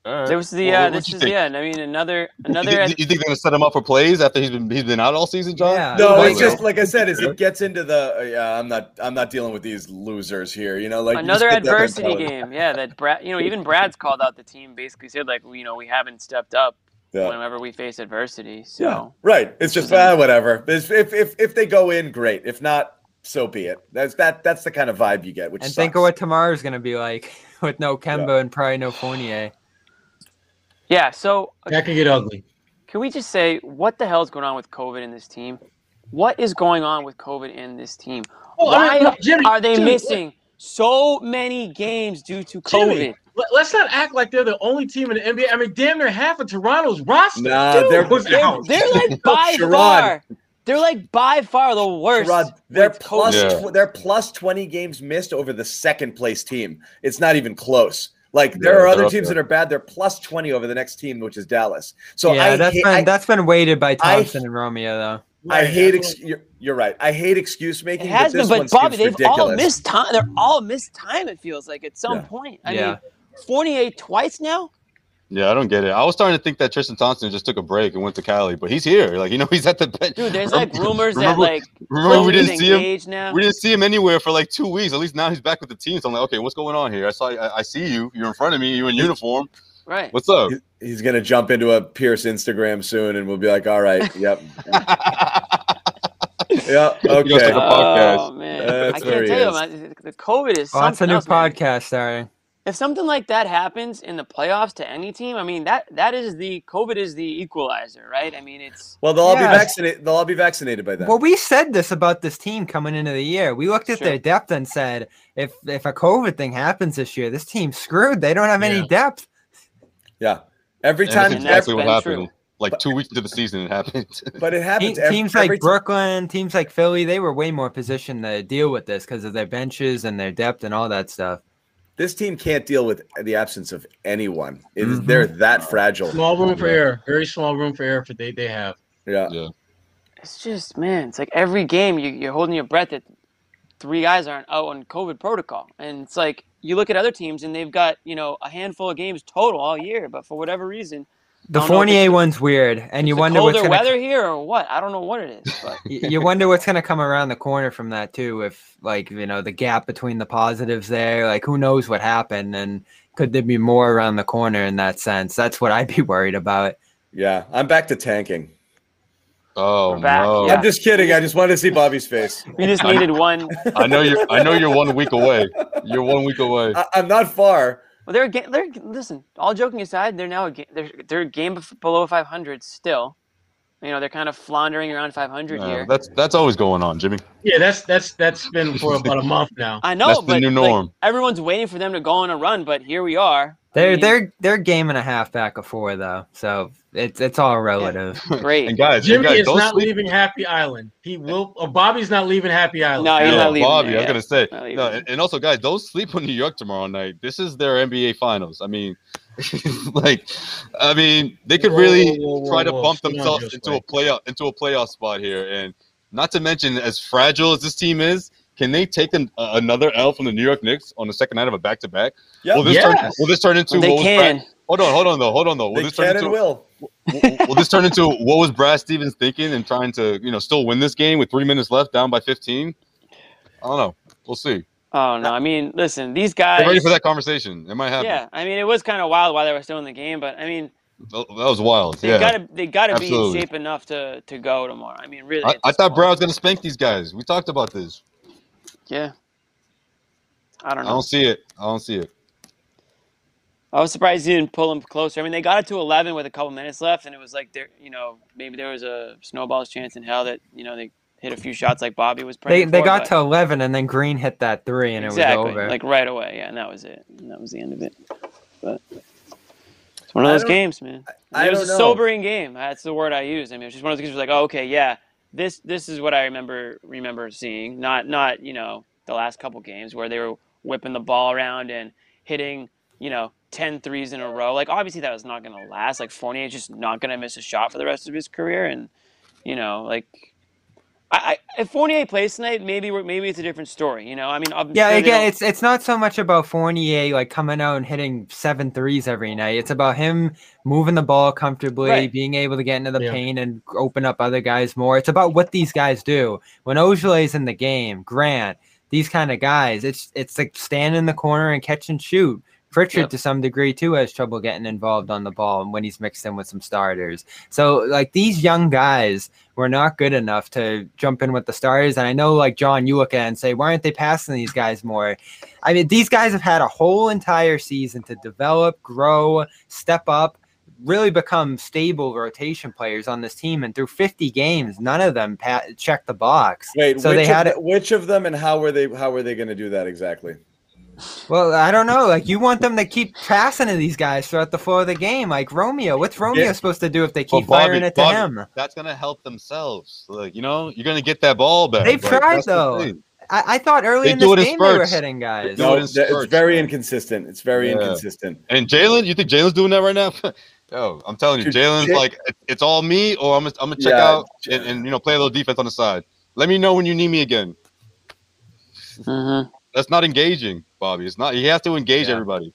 All right. There was the Well, uh, this is think? yeah. I mean, another You another. think, you think they're gonna set him up for plays after he's been he's been out all season, John? Yeah. No, it's just like I said. Is it gets into the uh, yeah? I'm not. I'm not dealing with these losers here. You know, like another just get that adversity game. Yeah, that Brad. You know, even Brad's called out the team. Basically said like, you know, we haven't stepped up Yeah. whenever we face adversity. So Yeah, right. It's just ah, whatever. If, if if if they go in, great. If not, so be it. That's that. That's the kind of vibe you get. Which and sucks. think of what tomorrow's gonna be like with no Kemba and probably no Fournier. yeah. So That could get ugly. can we just say what the hell is going on with COVID in this team? What is going on with COVID in this team? Oh, I Why mean, look, Jimmy, are they Jimmy, missing so many games due to COVID? let- Let's not act like they're the only team in the NBA. I mean, damn near half of Toronto's roster. Nah, Dude, they're- was They're, they're like by Sherrod. far. They're like by far the worst. Rod, they're with plus Yeah. tw- they're plus twenty games missed over the second place team. It's not even close. Like there Yeah, are other teams there. that are bad. They're plus twenty over the next team, which is Dallas. So yeah, I that's hate, been I, that's been weighted by I- Thompson and Romeo though. I Right, hate. Ex- you're, you're right. I hate excuse making. It has but this been, one but Bobby, they've all missed time. They're all missed time. It feels like at some Yeah. point. I Yeah. mean, Fournier twice now. Yeah, I don't get it. I was starting to think that Tristan Thompson just took a break and went to Cali, but he's here. Like you know, he's at the bench. Dude, there's like rumors that like remember we didn't see him. now. We didn't see him anywhere for like two weeks. At least now he's back with the team. So I'm like, okay, what's going on here? I saw, I, I see you. You're in front of me. You're in uniform. Right. What's up? He's gonna jump into a Pierce Instagram soon, and we'll be like, "All right, yep, yeah, He goes to okay." the podcast. Oh man, That's I can't tell you, man. The COVID is Oh, that's a new else, man. podcast starting. If something like that happens in the playoffs to any team, I mean that that is the COVID is the equalizer, right? I mean it's Well, they'll all be vaccinated. They'll all be vaccinated by then. Well, we said this about this team coming into the year. We looked at Sure. their depth and said, if if a COVID thing happens this year, this team's screwed. They don't have Yeah. any depth. yeah, every And time, that's And exactly what happened. true. Like two weeks into the season, it happened. but it Te- happens. every, teams like every ti- Brooklyn, teams like Philly, they were way more positioned to deal with this because of their benches and their depth and all that stuff. This team can't deal with the absence of anyone. It is- Mhm. They're that fragile. Small room for Yeah. error. Very small room for error for they they have. Yeah, yeah. it's just man, it's like every game you, you're holding your breath that three guys aren't out on COVID protocol, and it's like you look at other teams and they've got you know a handful of games total all year, but for whatever reason, The I don't know if Fournier one's weird, and you it's the wonder what's colder gonna weather here or what? I don't know what it is, but y- you wonder what's gonna come around the corner from that too. If like you know the gap between the positives there, like who knows what happened, and could there be more around the corner in that sense? That's what I'd be worried about. yeah. I'm back to tanking. Oh back, no! yeah. I'm just kidding. I just wanted to see Bobby's face. we just needed one. I know you're. I know you're one week away. You're one week away. I, I'm not far. Well, they're a they're listen. All joking aside, they're now a ga- they're they're a game below 500 still. You know, they're kind of floundering around 500 Uh, here. that's that's always going on, Jimmy. Yeah, that's that's that's been for about a month now. I know, that's the but new like, norm. everyone's waiting for them to go on a run, but here we are. They're mean, they're they're game and a half back of four though, so it's it's all relative. great. And guys, and Jimmy guys, is don't not sleep- leaving Happy Island. He will. Or Bobby's not leaving Happy Island. No, he's Yeah, not leaving Bobby, there I was gonna say no, and, and also guys, don't sleep on New York tomorrow night. This is their NBA Finals. I mean, like, I mean, they could Whoa, really whoa, whoa, try to bump themselves Joe into a playoff into a playoff spot here, and not to mention as fragile as this team is. Can they take an, uh, another L from the New York Knicks on the second night of a back to back? Yep. Will this turn? Will this turn into? they what was Brad- can. hold on, hold on though, hold on though. Will They this turn can into? and will. will, will this turn into what was Brad Stevens thinking and trying to you know still win this game with three minutes left, down by fifteen? I don't know. We'll see. Oh no! I mean, listen, these Get guys. ready for that conversation. It might happen. Yeah, I mean, it was kind of wild while they were still in the game, but I mean, That was wild. they yeah. gotta they gotta be in shape enough to to go tomorrow. I mean, really. I, I thought was gonna spank these guys. We talked about this. Yeah. I I don't know. I don't see it. I don't see it. I was surprised he didn't pull them closer. I mean, they got it to 11 with a couple minutes left, and it was like there, you know, maybe there was a snowball's chance in hell that you know they hit a few shots like Bobby was They praying. they for, got but- to eleven and then Green hit that three and exactly it was over. like right away. Yeah, and that was it. And that was the end of it. But it's one of those games, man. I it was a know. sobering game. That's the word I use. I mean, it was just one of those games where like, oh, okay, yeah, this this is what I remember remember seeing. Not not you know the last couple games where they were whipping the ball around and hitting you know 10 threes in a row. Like obviously that was not going to last. Like Fournier is just not going to miss a shot for the rest of his career, and you know like. I, I, if Fournier plays tonight, maybe maybe it's a different story. You know, I mean, I'm Yeah, sure again, it's it's not so much about Fournier like coming out and hitting seven threes every night. It's about him moving the ball comfortably, Right. being able to get into the Yeah. paint and open up other guys more. It's about what these guys do. When Ojeleye's in the game, Grant, these kind of guys, it's it's like stand in the corner and catch and shoot. Pritchard Yep. to some degree too has trouble getting involved on the ball and when he's mixed in with some starters. So like these young guys were not good enough to jump in with the starters. And I know like John, you look at it and say, why aren't they passing these guys more? I mean, these guys have had a whole entire season to develop, grow, step up, really become stable rotation players on this team. And through 50 games, none of them pa- checked the box. Wait, so which, they had of it. which of them and how were they how were they going to do that exactly? Well, I don't know. Like you want them to keep passing to these guys throughout the flow of the game. Like Romeo, what's Romeo Yeah. supposed to do if they keep firing Bobby- it to Bobby, him? That's gonna help themselves. Like you know, you're gonna get that ball back. They've Like, tried, that's the though. I, I thought early They in do this it game they were hitting guys. No, it in it's, it's very man. inconsistent. It's very Yeah. inconsistent. And Jaylen, you think Jaylen's doing that right now? Yo, I'm telling you, Jaylen's like it's all me, or I'm gonna, I'm gonna check Yeah, out and, and you know play a little defense on the side. Let me know when you need me again. Mhm. That's not engaging, Bobby. It's not. He has to engage Yeah. everybody.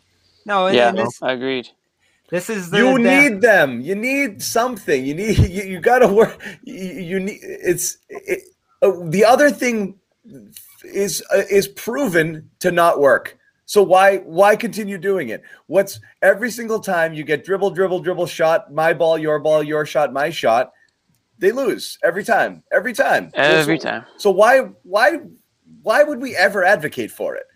No, and, Yeah, and this, I agreed. this is the You the- need them. You need something. You need you, you got to work. You, you need it's it, uh, the other thing is uh, is proven to not work. So why why continue doing it? What's every single time you get dribble dribble dribble shot my ball your ball your shot my shot they lose every time every time Every so- time. So why why why would we ever advocate for it?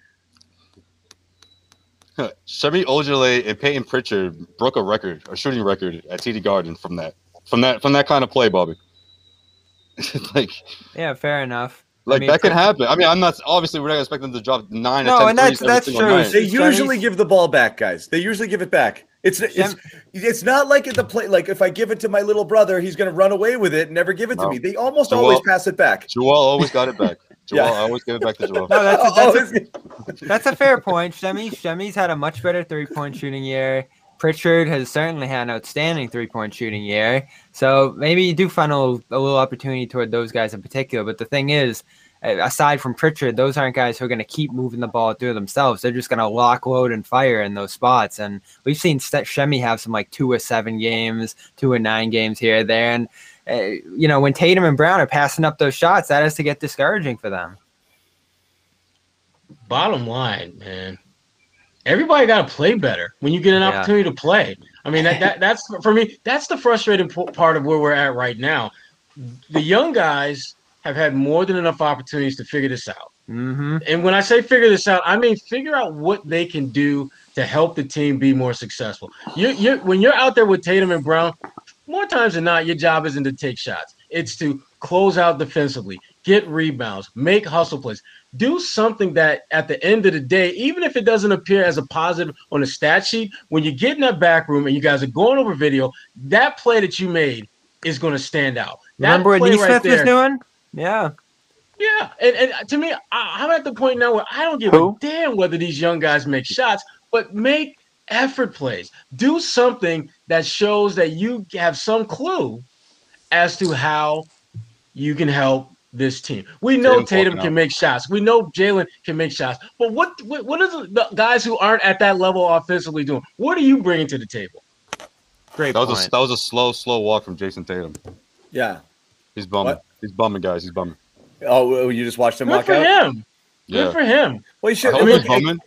Semi Ojeleye and Payton Pritchard broke a record, a shooting record at TD Garden from that, from that, from that kind of play, Bobby. like, Yeah, fair enough. like mean, that can happen. I mean, I'm not obviously we're not expecting them to drop nine No, or ten and that's- that's true. night. They usually give the ball back, guys. They usually give it back. It's it's it's not like at the play. Like if I give it to my little brother, he's going to run away with it and never give it to me. They almost Joel- always pass it back. Joel always got it back. Joel Yeah. always give it back to Joel. No, that's a, that's, a, that's a fair point. Semi Semi's had a much better three point shooting year. Pritchard has certainly had an outstanding three point shooting year. So maybe you do funnel a little opportunity toward those guys in particular. But the thing is, uh, aside from Pritchard, those aren't guys who are going to keep moving the ball through themselves. They're just going to lock, load, and fire in those spots. And we've seen St- Semi have some like two or seven games, two or nine games here, or there. And, uh, you know, when Tatum and Brown are passing up those shots, that has to get discouraging for them. Bottom line, man, everybody got to play better when you get an Yeah. opportunity to play. I mean, that, that that's for me. That's the frustrating part of where we're at right now. The young guys have had more than enough opportunities to figure this out. Mm-hmm. And when I say figure this out, I mean figure out what they can do to help the team be more successful. You, you, when you're out there with Tatum and Brown, more times than not, your job isn't to take shots. It's to close out defensively, get rebounds, make hustle plays. Do something that at the end of the day, even if it doesn't appear as a positive on a stat sheet, when you get in that back room and you guys are going over video, that play that you made is going to stand out. That Remember what Nesmith right was doing? Yeah. yeah, and, and to me, I, I'm at the point now where I don't give Who? a damn whether these young guys make shots, but make effort plays. Do something that shows that you have some clue as to how you can help this team. We know Tatum's Tatum can out. make shots. We know Jaylen can make shots. But what what, what are the, the guys who aren't at that level offensively doing? What are you bringing to the table? Great That was a that was a slow, slow walk from Jayson Tatum. Yeah. He's bumming. What? He's bumming, guys. He's bumming. Oh, you just watched him Good walk for out. him. Yeah. Good for him. Well, you I should. hope look, he's bumming.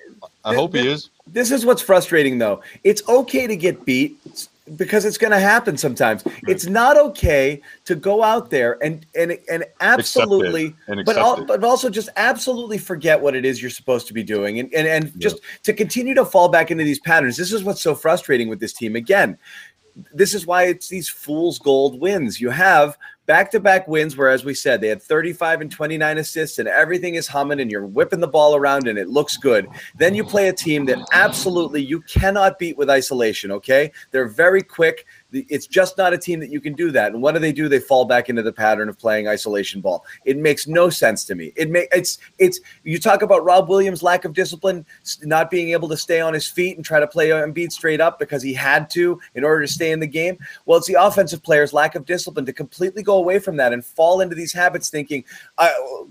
I hope he is. This is what's frustrating, though. It's okay to get beat because it's going to happen sometimes. It's not okay to go out there and and and absolutely, and but al- but also just absolutely forget what it is you're supposed to be doing, and and and just to continue to fall back into these patterns. This is what's so frustrating with this team. Again, this is why it's these fool's gold wins. You have back-to-back wins where, as we said, they had 35 and 29 assists, and everything is humming, and you're whipping the ball around, and it looks good. Then you play a team that absolutely you cannot beat with isolation. Okay, they're very quick. It's just not a team that you can do that. And what do they do? They fall back into the pattern of playing isolation ball. It makes no sense to me. It may it's it's you talk about Rob Williams' lack of discipline, not being able to stay on his feet and try to play Embiid straight up because he had to in order to stay in the game. Well, it's the offensive players' lack of discipline to completely go away from that and fall into these habits, thinking,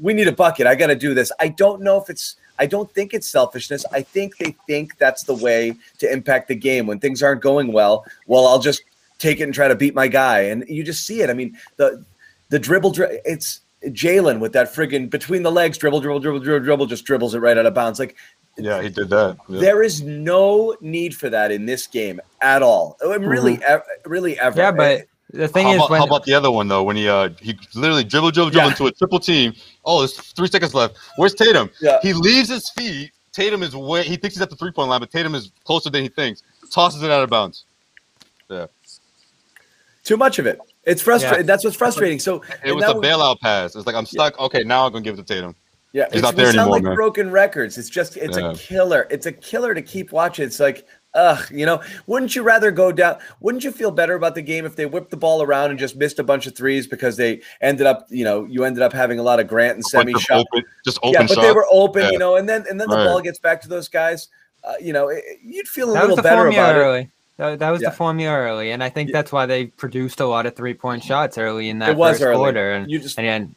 "We need a bucket. I got to do this." I don't know if it's I don't think it's selfishness. I think they think that's the way to impact the game when things aren't going well. Well, I'll just take it and try to beat my guy, and you just see it. I mean, the the dribble, dri- it's Jaylen with that friggin' between the legs dribble, dribble, dribble, dribble, dribble, just dribbles it right out of bounds. Like Yeah, he did that. Yeah. there is no need for that in this game at all. I mean, really, ev- really ever. Yeah, but the thing How is about, when how about the other one though? When he uh he literally dribble, dribble, dribble Yeah. into a triple team. Oh, there's three seconds left. Where's Tatum? Yeah. He leaves his feet. Tatum is way. He thinks he's at the three point line, but Tatum is closer than he thinks. Tosses it out of bounds. Too much of it. It's frustrating. That's what's frustrating. So It and was that a bailout pass. It's like I'm stuck. Okay, now I'm gonna give it to Tatum. Yeah, He's it's, not we there sound anymore, like man. broken records. It's just it's Yeah. a killer. It's a killer to keep watching. It's like, ugh, you know, wouldn't you rather go down? Wouldn't you feel better about the game if they whipped the ball around and just missed a bunch of threes because they ended up, you know, you ended up having a lot of Grant and Semi Bunch of shots. open, just open Yeah, but shots. they were open, Yeah. you know, and then and then the Right. ball gets back to those guys. Uh, you know, it, you'd feel a that little better formula about it. That, that was Yeah. the formula early, and I think that's why they produced a lot of three point shots early in that It was first early. quarter. And, You just and then,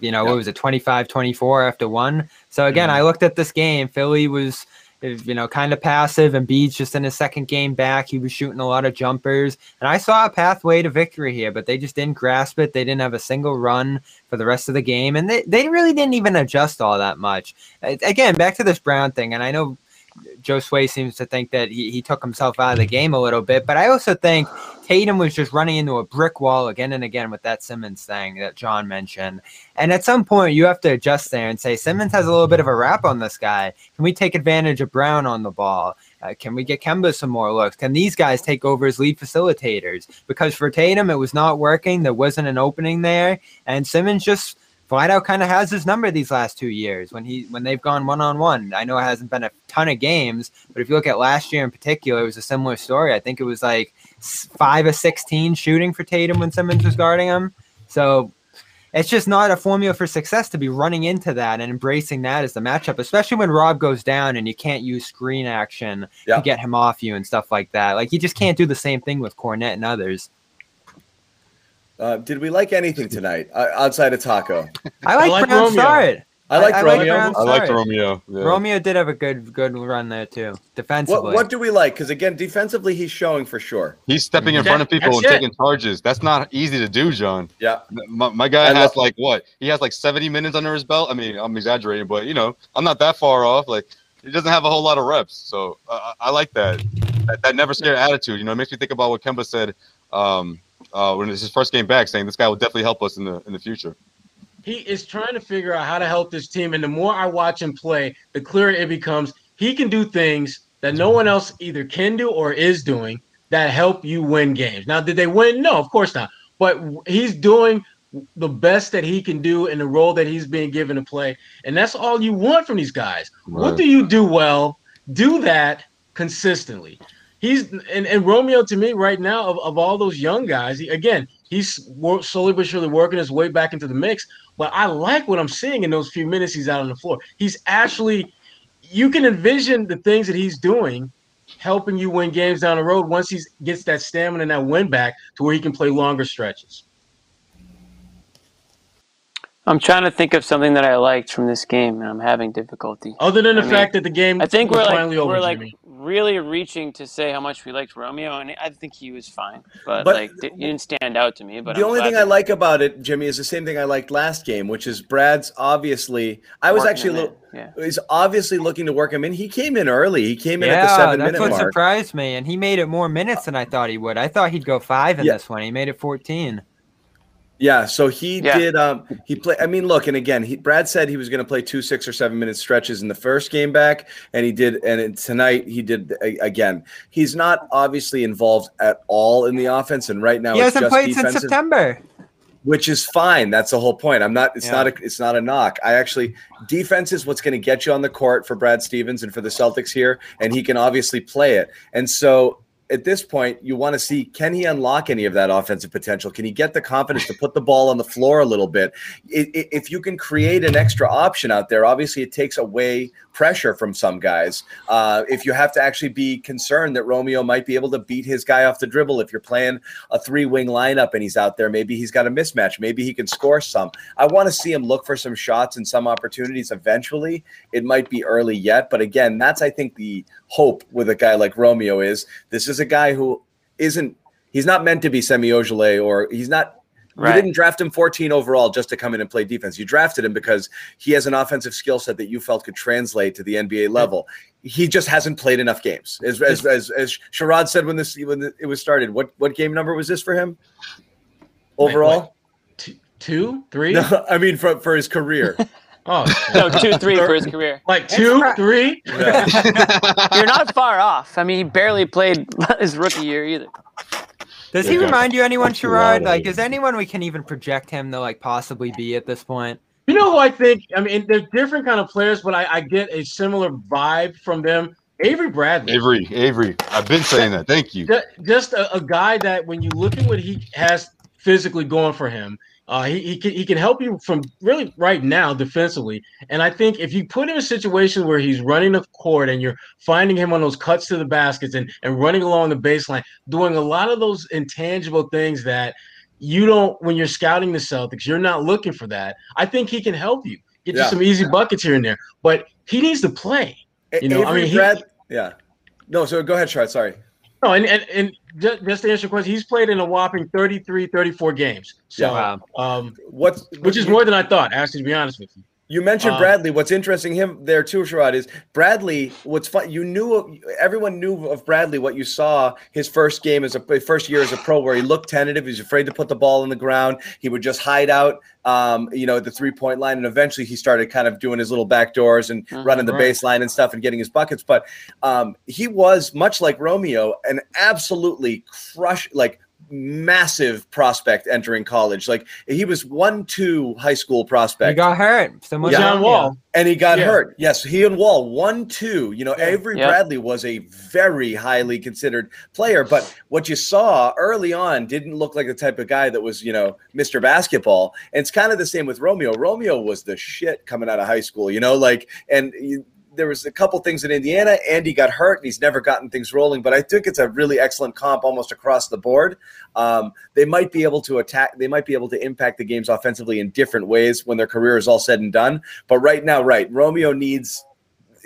you know, Yeah. what was it, 25 24 after one? So again, Mm-hmm. I looked at this game. Philly was, uh, you know, kind of passive, and Embiid just in his second game back. He was shooting a lot of jumpers, and I saw a pathway to victory here, but they just didn't grasp it. They didn't have a single run for the rest of the game, and they, they really didn't even adjust all that much. Again, back to this Brown thing, and I know Josue seems to think that he, he took himself out of the game a little bit, but I also think Tatum was just running into a brick wall again and again with that Simmons thing that John mentioned. And at some point, you have to adjust there and say, Simmons has a little bit of a rap on this guy. Can we take advantage of Brown on the ball? Uh, can we get Kemba some more looks? Can these guys take over as lead facilitators? Because for Tatum, it was not working. There wasn't an opening there. And Simmons just flat kind of has his number these last two years when he when they've gone one on one. I know it hasn't been a ton of games, but if you look at last year in particular, it was a similar story. I think it was like five of sixteen shooting for Tatum when Simmons was guarding him. So it's just not a formula for success to be running into that and embracing that as the matchup, especially when Rob goes down and you can't use screen action Yeah. to get him off you and stuff like that. Like you just can't do the same thing with Kornet and others. Uh, did we like anything tonight uh, outside of Tacko? I like, like Brown Romeo. Start. I like I like Romeo. Brown I liked Romeo. Yeah. Romeo did have a good good run there too, defensively. What what do we like? Because again, defensively, he's showing for sure. He's stepping in That- front of people and it. taking charges. That's not easy to do, John. Yeah. My, my guy I has love- like what? He has like 70 minutes under his belt. I mean, I'm exaggerating, but you know, I'm not that far off. Like, he doesn't have a whole lot of reps, so uh, I like that. that. That never scared attitude. You know, it makes me think about what Kemba said um, uh, when it's his first game back, saying this guy will definitely help us in the in the future. He is trying to figure out how to help this team. And the more I watch him play, the clearer it becomes. He can do things that no one else either can do or is doing. that help you win games. Now, did they win? No, of course not. But he's doing the best that he can do in the role that he's being given to play. And that's all you want from these guys. Right. What do you do well? Do that consistently. He's and, and Romeo to me right now of, of all those young guys, he, again, he's slowly but surely working his way back into the mix. But I like what I'm seeing in those few minutes he's out on the floor. He's actually, you can envision the things that he's doing helping you win games down the road once he gets that stamina and that win back to where he can play longer stretches. I'm trying to think of something that I liked from this game, and I'm having difficulty. Other than the I fact mean, that the game, I think we're like we're like really reaching to say how much we liked Romeo, and I think he was fine, but, but like he didn't stand out to me. But the I'm only thing I like about it, Jimmy, is the same thing I liked last game, which is Brad's obviously. I was actually a little. Yeah. He's obviously looking to work him in. He came in early. He came in yeah, at the seven minute mark. That's what surprised me, and he made it more minutes than I thought he would. I thought he'd go five in yeah. this one. He made it fourteen. Yeah, so he yeah. did. Um, he played. I mean, look, and again, he, Brad said he was going to play two six or seven minute stretches in the first game back, and he did. And tonight he did again. He's not obviously involved at all in the offense, and right now he hasn't played since September, which is fine. That's the whole point. I'm not. It's yeah. not a. It's not a knock. I actually defense is what's going to get you on the court for Brad Stevens and for the Celtics here, and he can obviously play it. And so at this point, you want to see can he unlock any of that offensive potential? Can he get the confidence to put the ball on the floor a little bit? If you can create an extra option out there, obviously it takes away pressure from some guys. Uh, if you have to actually be concerned that Romeo might be able to beat his guy off the dribble, if you're playing a three wing lineup and he's out there, maybe he's got a mismatch. Maybe he can score some. I want to see him look for some shots and some opportunities eventually. It might be early yet, but again, that's I think the hope with a guy like Romeo is this is a guy who isn't he's not meant to be Semi Ojeleye or he's not Right. You didn't draft him 14 overall just to come in and play defense. You drafted him because he has an offensive skill set that you felt could translate to the NBA level. He just hasn't played enough games. As as as, as Sherrod said when this when it was started, what what game number was this for him? Overall, Wait, two, three. No, I mean for for his career. Oh no, two, three for his career. Like two, three. Yeah. You're not far off. I mean, he barely played his rookie year either. Does he remind you anyone, Sherrod? Like, is anyone we can even project him to like possibly be at this point? You know who I think? I mean, they're different kind of players, but I, I get a similar vibe from them. Avery Bradley. Avery, Avery. I've been saying that. Thank you. Just a, a guy that when you look at what he has physically going for him, uh, he, he, can, he can help you from really right now defensively. And I think if you put him in a situation where he's running the court and you're finding him on those cuts to the baskets and, and running along the baseline, doing a lot of those intangible things that you don't, when you're scouting the Celtics, you're not looking for that. I think he can help you get yeah. you some easy buckets here and there, but he needs to play. You know, Avery I mean, Brad, yeah. No, so go ahead, Sherrod. Sorry. No, and, and, and just, just to answer your question, he's played in a whopping 33, 34 games. So, yeah. um, what's, which is more than I thought, actually, to be honest with you. You mentioned um, Bradley. What's interesting him there too, Sherrod, is Bradley. What's fun? You knew everyone knew of Bradley. What you saw his first game as a first year as a pro, where he looked tentative. He was afraid to put the ball on the ground. He would just hide out, um, you know, at the three point line, and eventually he started kind of doing his little back doors and uh-huh, running the right. baseline and stuff and getting his buckets. But um, he was much like Romeo, an absolutely crush like massive prospect entering college. Like he was one two high school prospect. He got hurt. Someone yeah. John Wall. And he got yeah. hurt. Yes, he and Wall one two. You know, Avery yep. Bradley was a very highly considered player, but what you saw early on didn't look like the type of guy that was, you know, Mr. Basketball. And it's kind of the same with Romeo. Romeo was the shit coming out of high school, you know, like and you, there was a couple things in Indiana. Andy got hurt, and he's never gotten things rolling. But I think it's a really excellent comp almost across the board. Um, they might be able to attack. They might be able to impact the games offensively in different ways when their career is all said and done. But right now, right, Romeo needs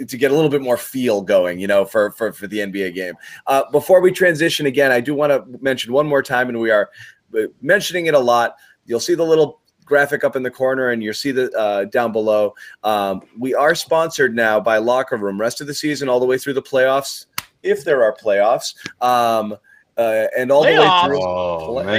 to get a little bit more feel going, you know, for for for the NBA game. Uh, before we transition again, I do want to mention one more time, and we are uh, mentioning it a lot. You'll see the little graphic up in the corner and you'll see the uh, down below. Um, we are sponsored now by Locker Room. Rest of the season, all the way through the playoffs, if there are playoffs. Um, uh, and all playoffs. the way through.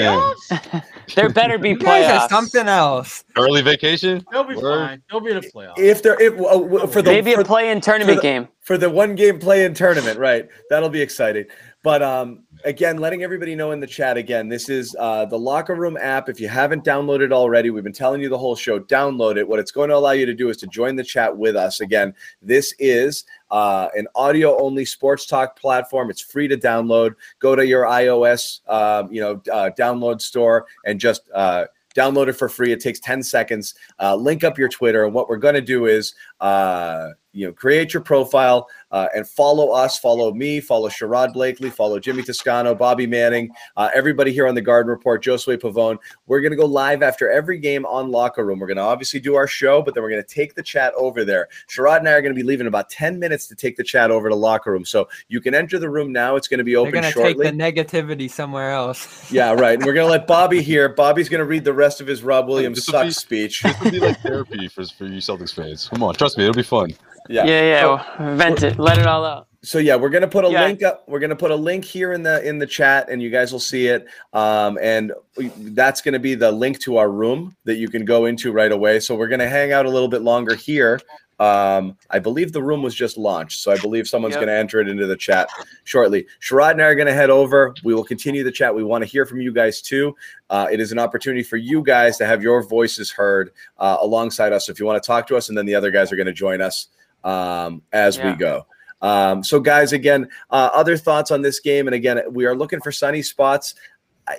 Oh, man. there better be playoffs. something else. Early vacation. They'll be Word. fine. They'll be in a playoff. If there, if uh, for the maybe a play-in tournament for the, game for the one game play-in tournament, right? That'll be exciting. But um, again, letting everybody know in the chat again, this is uh, the Locker Room app. If you haven't downloaded already, we've been telling you the whole show, download it. What it's going to allow you to do is to join the chat with us. Again, this is uh, an audio only sports talk platform. It's free to download. Go to your iOS, um, you know, uh, download store and just uh, download it for free. It takes 10 seconds. Uh, link up your Twitter. And what we're going to do is, uh, you know, create your profile uh, and follow us, follow me, follow Sherrod Blakely, follow Jimmy Toscano, Bobby Manning, uh, everybody here on the Garden Report, Josue Pavon. We're going to go live after every game on Locker Room. We're going to obviously do our show, but then we're going to take the chat over there. Sherrod and I are going to be leaving about 10 minutes to take the chat over to Locker Room. So you can enter the room now. It's going to be They're open gonna take the negativity somewhere else. yeah, right. And we're going to let Bobby here. Bobby's going to read the rest of his Rob Williams This will suck be- speech. This would be like therapy for, for you Celtics fans. Come on, trust me, it'll be fun. Yeah. Yeah, yeah. So- well, vent it. Let it all out. so yeah we're gonna put a Yeah. link up we're gonna put a link here in the in the chat and you guys will see it um, and we- that's gonna be the link to our room that you can go into right away so we're gonna hang out a little bit longer here um, I believe the room was just launched, so I believe someone's Yep. going to enter it into the chat shortly. Sherrod and I are going to head over. We will continue the chat. We want to hear from you guys too. Uh, it is an opportunity for you guys to have your voices heard uh, alongside us. So if you want to talk to us, and then the other guys are going to join us um, as we go. Um, so, guys, again, uh, other thoughts on this game, and again, we are looking for sunny spots.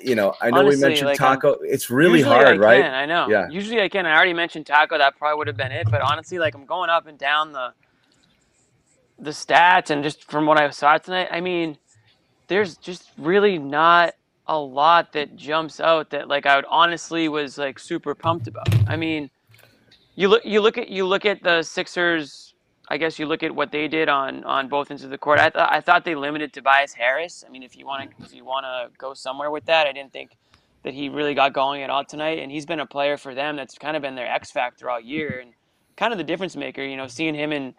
You know, I know Honestly, we mentioned like, I'm- Tacko. It's really Usually I hard, right? Can, I know. Yeah. Usually I can. I already mentioned Tacko. That probably would have been it. But honestly, like I'm going up and down the the stats, and just from what I saw tonight, I mean, there's just really not a lot that jumps out that like I would honestly was like super pumped about. I mean, you look you look at you look at the Sixers. I guess you look at what they did on on both ends of the court. I thought I thought they limited Tobias Harris. I mean, if you want to if you want to go somewhere with that, I didn't think that he really got going at all tonight. And he's been a player for them that's kind of been their X factor all year and kind of the difference maker. You know, seeing him and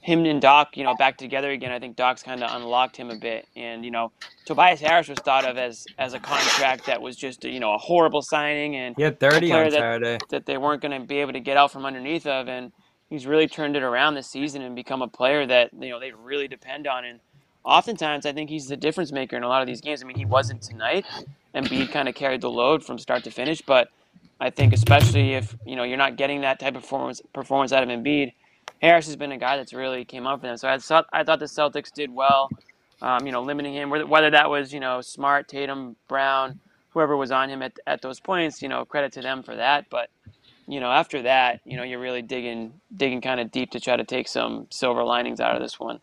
him and Doc, you know, back together again. I think Doc's kind of unlocked him a bit. And you know, Tobias Harris was thought of as as a contract that was just you know a horrible signing and He had 30 player on that- Saturday. that they weren't going to be able to get out from underneath of, and he's really turned it around this season and become a player that you know they really depend on. And oftentimes, I think he's the difference maker in a lot of these games. I mean, he wasn't tonight, and Embiid kind of carried the load from start to finish. But I think especially if you know you're not getting that type of performance performance out of Embiid, Harris has been a guy that's really came up for them. So I thought I thought the Celtics did well. Um, you know, limiting him, whether that was you know Smart, Tatum, Brown, whoever was on him at, at those points. You know, credit to them for that. But you know, after that, you know, you're really digging digging kind of deep to try to take some silver linings out of this one.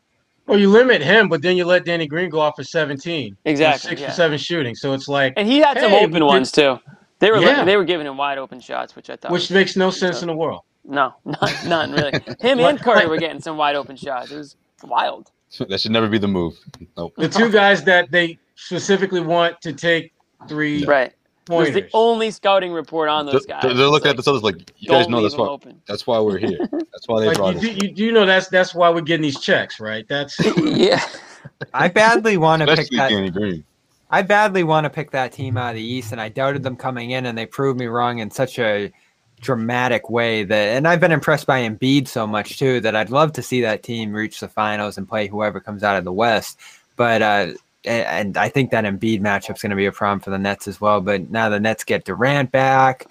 Well, you limit him, but then you let Danny Green go off for 17. Exactly, Six yeah. for seven shooting. So it's like, And he had some Hey, we open did- ones too. They were Yeah. they were giving him wide open shots, which I thought which was, makes no sense in the world. no, not, none really. Him and Curry were getting some wide open shots. It was wild. That should never be the move. Nope. The two guys that they specifically want to take three Right. It was the only scouting report on They're, those guys. they're looking at It's the Celtics like, you guys know leave that's why. open. That's why we're here. That's why they Like brought you, us. do, you do know that's that's why we're getting these checks, right? That's yeah. I badly want to pick that. Danny Green. I badly want to pick that team out of the East, and I doubted them coming in, and they proved me wrong in such a dramatic way that. And I've been impressed by Embiid so much too that I'd love to see that team reach the finals and play whoever comes out of the West. But uh, and, I think that Embiid matchup's going to be a problem for the Nets as well. But now the Nets get Durant back.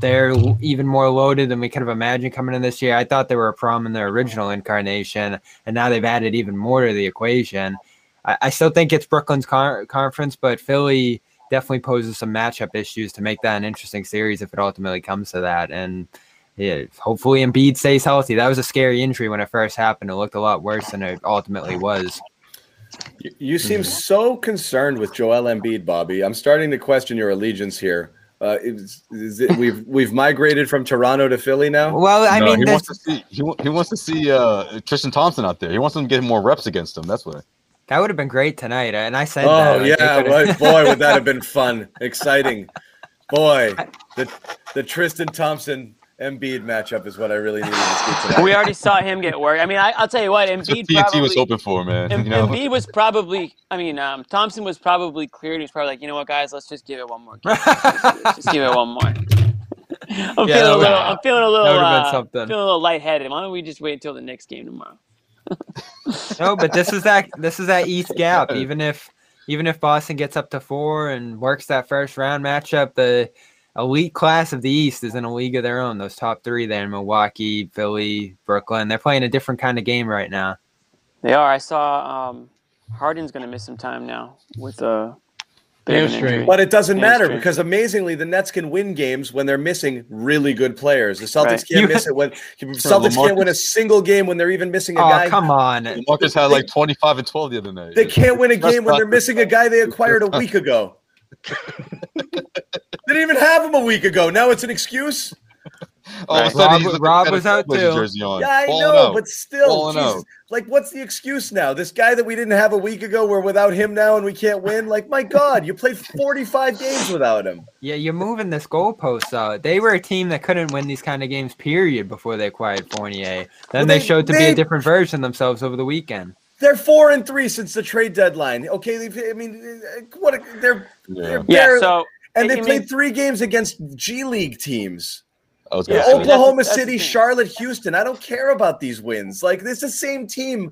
They're even more loaded than we could have imagined coming in this year. I thought they were a problem in their original incarnation, and now they've added even more to the equation. I, I still think it's Brooklyn's con- conference, but Philly definitely poses some matchup issues to make that an interesting series if it ultimately comes to that. And yeah, hopefully Embiid stays healthy. That was a scary injury when it first happened. It looked a lot worse than it ultimately was. You, you seem so concerned with Joel Embiid, Bobby. I'm starting to question your allegiance here. Uh, is, is it, we've we've migrated from Toronto to Philly now. Well, I No, mean, he wants to see he, he wants to see uh, Tristan Thompson out there. He wants him to get more reps against him. That's what. that would have been great tonight. And I said. Oh like, yeah, they boy, would that have been fun, exciting. Boy, the the Tristan Thompson Embiid matchup is what I really needed to see tonight. We already saw him get work. I mean, I, I'll tell you what, That's what Embiid probably. was hoping for, man. Em- you know? Embiid was probably. I mean, um, Thompson was probably cleared. He was probably like, you know what, guys, let's just give it one more. Game. Let's just give it one more. I'm Yeah, feeling a would- little. I'm feeling a little. that would've been Uh, feeling a little lightheaded. Why don't we just wait until the next game tomorrow? no, but this is that this is that East gap. Even if even if Boston gets up to four and works that first round matchup, the elite class of the East is in a league of their own. Those top three there, Milwaukee, Philly, Brooklyn, they're playing a different kind of game right now. They are. I saw um, Harden's going to miss some time now with a bit of an Hamstring. But it doesn't matter Hamstring. because amazingly, the Nets can win games when they're missing really good players. The Celtics Right. can't You- miss it when Celtics can't win a single game when they're even missing a Oh, guy. come on. Marcus had like 25 and 12 the other night. They can't win a game when they're missing a guy they acquired a week ago. They didn't even have him a week ago. Now it's an excuse. All of a sudden, Rob- Rob was out too. Jersey on. Yeah, I Balling know, out. but still, Jesus, like, what's the excuse now? This guy that we didn't have a week ago, we're without him now, and we can't win. Like, my God, you played forty-five games without him. Yeah, you're moving this goalpost out. Uh, they were a team that couldn't win these kind of games, period, before they acquired Fournier. Then Well, they, they- showed to be a different version of themselves over the weekend. They're four and three since the trade deadline. Okay, I mean, uh, what? a- They're Yeah. they're Yeah. So and they I mean- played three games against G League teams. I was Yeah, gonna I mean, that's- Oklahoma that's City, thing. Charlotte, Houston. I don't care about these wins. Like this is the same team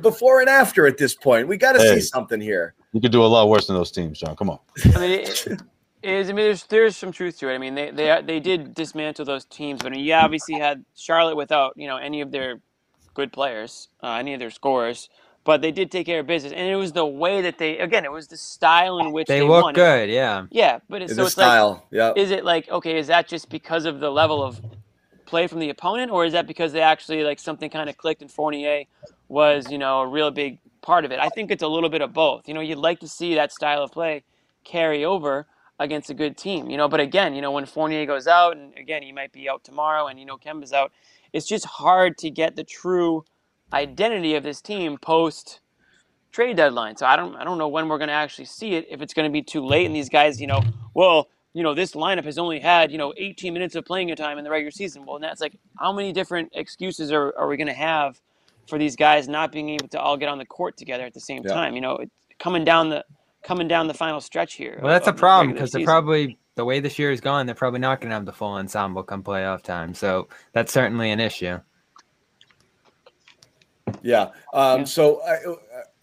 before and after at this point. We got to Hey. see something here. you could do a lot worse than those teams, John. Come on. I mean, it, it is. I mean, there's there's some truth to it. I mean, they they they did dismantle those teams, but I mean, you obviously had Charlotte without you know any of their good players, uh, any of their scorers, but they did take care of business, and it was the way that they again, it was the style in which They, they, look won. good, yeah. Yeah, but it's, so the it's like, style, yeah. is it like okay? Is that just because of the level of play from the opponent, or is that because they actually like something kind of clicked and Fournier was you know a real big part of it? I think it's a little bit of both. You know, you'd like to see that style of play carry over against a good team. You know, but again, you know when Fournier goes out, and again he might be out tomorrow, and you know Kemba's out, it's just hard to get the true identity of this team post trade deadline. So I don't I don't know when we're going to actually see it. If it's going to be too late, and these guys, you know, well, you know, this lineup has only had you know 18 minutes of playing time in the regular season. Well, and that's like how many different excuses are are we going to have for these guys not being able to all get on the court together at the same Yeah. time? You know, it, coming down the coming down the final stretch here. Well, that's a problem because they're probably the way this year is going. They're probably not going to have the full ensemble come playoff time. So that's certainly an issue. Yeah. Um, Yeah. So I,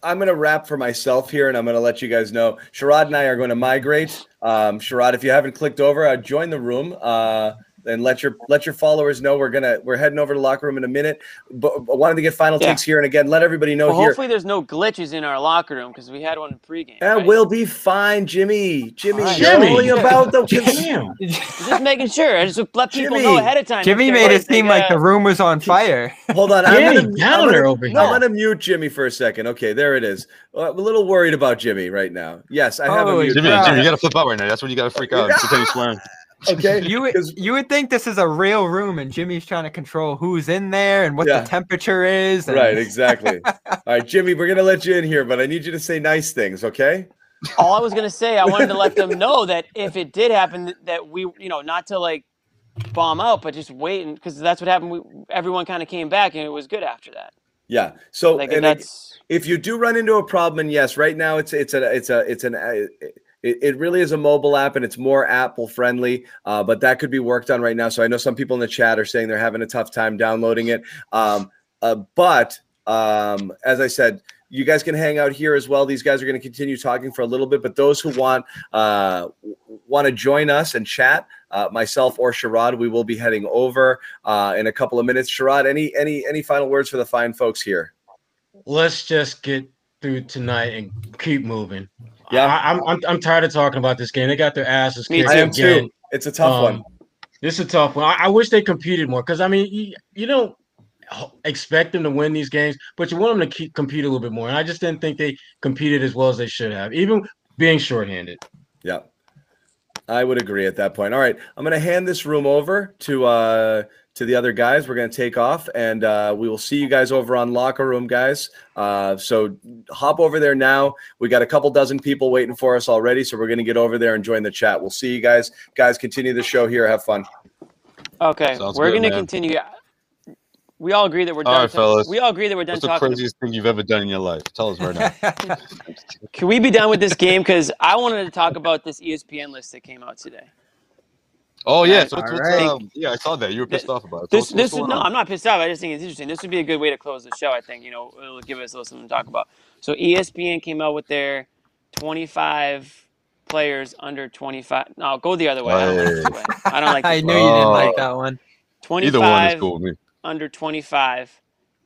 I'm going to wrap for myself here, and I'm going to let you guys know. Sherrod and I are going to migrate. Um, Sherrod, if you haven't clicked over, uh, join the room. Uh, and let your let your followers know we're gonna we're heading over to locker room in a minute. But I wanted to get final Yeah. takes here, and again, let everybody know Well, here. hopefully, there's no glitches in our locker room because we had one in pregame. Yeah, right? we'll be fine, Jimmy. Jimmy, Fine. you're Jimmy. only about the. Damn. Just making sure. I just let people Jimmy. know ahead of time. Jimmy made it seem like uh, the room was on fire. Hold on, Danny I'm gonna, I'm Downer gonna- over here. I'm gonna mute Jimmy for a second. Okay, there it is. Uh, I'm a little worried about Jimmy right now. Yes, I have a him Jimmy, Jimmy, you gotta flip out right now. That's when you gotta freak out. Continue swearing. Okay, You would, 'Cause- you would think this is a real room and Jimmy's trying to control who's in there and what Yeah. the temperature is. and- Right, exactly. All right, Jimmy, we're gonna let you in here, but I need you to say nice things, okay? all I was gonna say, I wanted to let them know that if it did happen, that we, you know, not to like bomb out, but just wait, and because that's what happened. We, everyone kind of came back, and it was good after that. Yeah. So, Like and that's if you do run into a problem, and yes, right now it's it's a it's a it's an uh, it, it really is a mobile app and it's more Apple friendly, uh, but that could be worked on right now. So I know some people in the chat are saying they're having a tough time downloading it. Um, uh, but um, as I said, you guys can hang out here as well. These guys are going to continue talking for a little bit, but those who want uh, want to join us and chat, uh, myself or Sherrod, we will be heading over uh, in a couple of minutes. Sherrod, any any any final words for the fine folks here? Let's just get through tonight and keep moving. Yeah. I, I'm, I'm I'm tired of talking about this game. They got their asses kicked I am too. It's a tough Um, one. This is a tough one. I, I wish they competed more because I mean, you, you don't expect them to win these games, but you want them to keep compete a little bit more. And I just didn't think they competed as well as they should have, even being shorthanded. Yeah. I would agree at that point. All right. I'm going to hand this room over to uh to the other guys. We're going to take off and uh we will see you guys over on locker room guys. Uh so hop over there now. We got a couple dozen people waiting for us already, so we're going to get over there and join the chat. We'll see you guys. Guys, continue the show here. Have fun. okay. Sounds we're gonna man. continue. We all agree that we're All done. right, ta- fellas. We all agree that we're done What's the talking. craziest thing you've ever done in your life? Tell us right now. Can we be done with this game? Because I wanted to talk about this ESPN list that came out today. Oh yeah, so what's, all right. um, yeah, I saw that. You were pissed off about it. So This, what's- this what's is going no, on? I'm not pissed off. I just think it's interesting. This would be a good way to close the show. I think you know it'll give us a little something to talk about. So ESPN came out with their 25 players under 25. No, go the other way. I don't like this way. I don't like I knew way. you didn't like Oh. that one. Either one is 25 cool with me. under 25,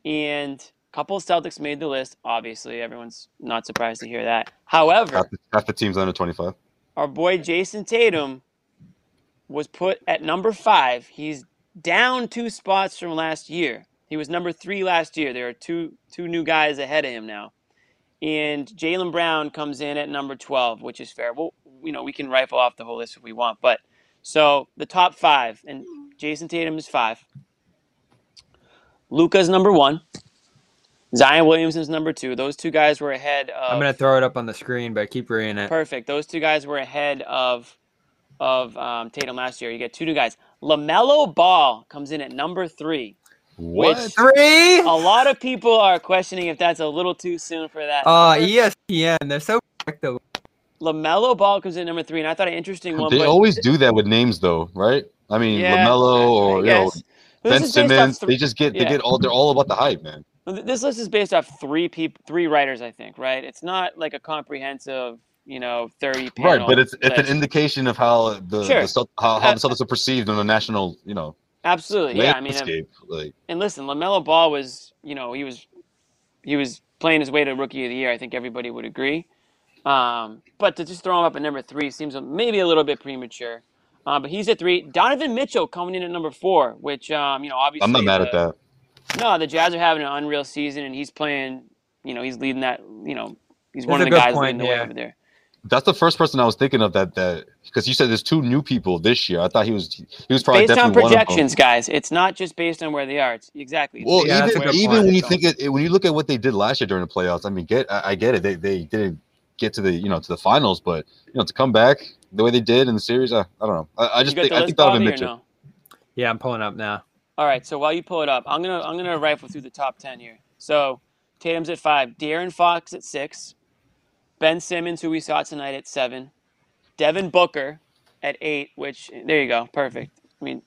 and a couple of Celtics made the list. Obviously, everyone's not surprised to hear that. However, Half the, half the team's under 25. our boy Jayson Tatum was put at number five. He's down two spots from last year. He was number three last year. There are two two new guys ahead of him now. And Jaylen Brown comes in at number 12, which is fair. Well, you know, we can rifle off the whole list if we want. But so the top five, and Jayson Tatum is five. Luka's number one. Zion Williamson's number two. Those two guys were ahead of I'm gonna throw it up on the screen, but keep reading it. Perfect. Those two guys were ahead of of um, Tatum last year. You get two new guys. Lamelo Ball comes in at number three. What? Which- Three. A lot of people are questioning if that's a little too soon for that. Oh, number. ESPN. They're so quick Lamelo Ball comes in at number three, and I thought an interesting one. They but always do that with names, though, right? I mean, Yeah, Lamelo or you know Ben this is based off Simmons. thr- They just get yeah. they get all they're all about the hype, man. This list is based off three people, three writers, I think. Right? It's not like a comprehensive, you know, thirty panel. Right, but it's it's an indication of how the, Sure. the how, how Uh, the Celtics are perceived in the national, you know, absolutely. Yeah, I mean, landscape. like, and listen, Lamelo Ball was, you know, he was, he was playing his way to Rookie of the Year. I think everybody would agree. Um, but to just throw him up at number three seems maybe a little bit premature. Uh, but he's at three. Donovan Mitchell coming in at number four, which um, you know, obviously I'm not mad at that. No, the Jazz are having an unreal season, and he's playing. You know, he's leading that. You know, he's one of the guys point, leading the way over there. That's the first person I was thinking of that that because you said there's two new people this year. I thought he was he was probably Based on definitely one of them. projections, guys, it's not just based on where they are. It's exactly. Well, based on that's a even where good they even when you think it, when you look at what they did last year during the playoffs, I mean, get I, I get it. They they didn't get to the you know to the finals, but you know to come back the way they did in the series, I, I don't know. I, I just think the I list, think Donovan Bobby, or Mitchell. no? Yeah, I'm pulling up now. All right, so while you pull it up, I'm gonna I'm gonna rifle through the top ten here. So Tatum's at five, De'Aaron Fox at six, Ben Simmons, who we saw tonight at seven, Devin Booker at eight. Which there you go, perfect. I mean,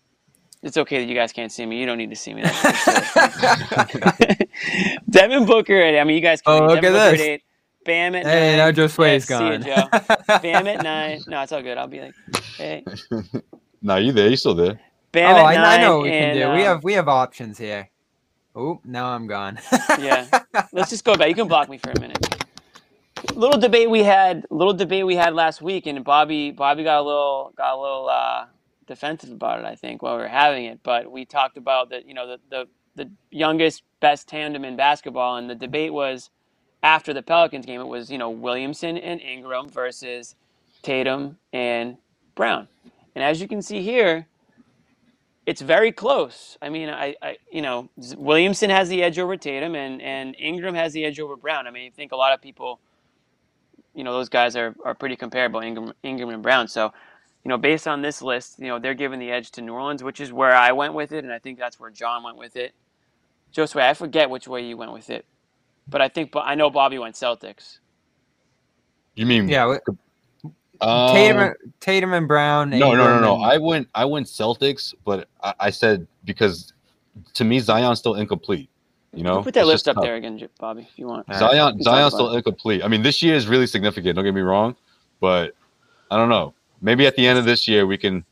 it's okay that you guys can't see me. You don't need to see me. That's Devin Booker. At, I mean, you guys can. Oh, look Devin at Booker this. At eight, Bam at Hey, nine. now Josue's Yeah, see gone. Joe. Bam at nine. No, it's all good. I'll be like, hey, No, you there? You still there? Bam oh, at I, nine. I know what we can and, do. we um, have we have options here. Oh, now I'm gone. Yeah. Let's just go back. You can block me for a minute. Little debate we had. Little debate we had last week, and Bobby Bobby got a little got a little uh, defensive about it. I think while we were having it, but we talked about the you know the the the youngest best tandem in basketball, and the debate was after the Pelicans game. It was you know Williamson and Ingram versus Tatum and Brown, and as you can see here, it's very close. I mean, I, I you know, Williamson has the edge over Tatum, and and Ingram has the edge over Brown. I mean, I think a lot of people, you know, those guys are are pretty comparable, Ingram, Ingram and Brown. So, you know, based on this list, you know, they're giving the edge to New Orleans, which is where I went with it, and I think that's where John went with it. Josue, I forget which way you went with it, but I think, but I know Bobby went Celtics. You mean yeah, we- Um, Tatum, Tatum and Brown. No, no, no, no. and- I went I went Celtics, but I, I said because to me Zion's still incomplete. You know, put that list up tough. there again, Bobby, if you want. Zion We can Zion's still incomplete. I mean, this year is really significant. Don't get me wrong, but I don't know. Maybe at the end of this year we can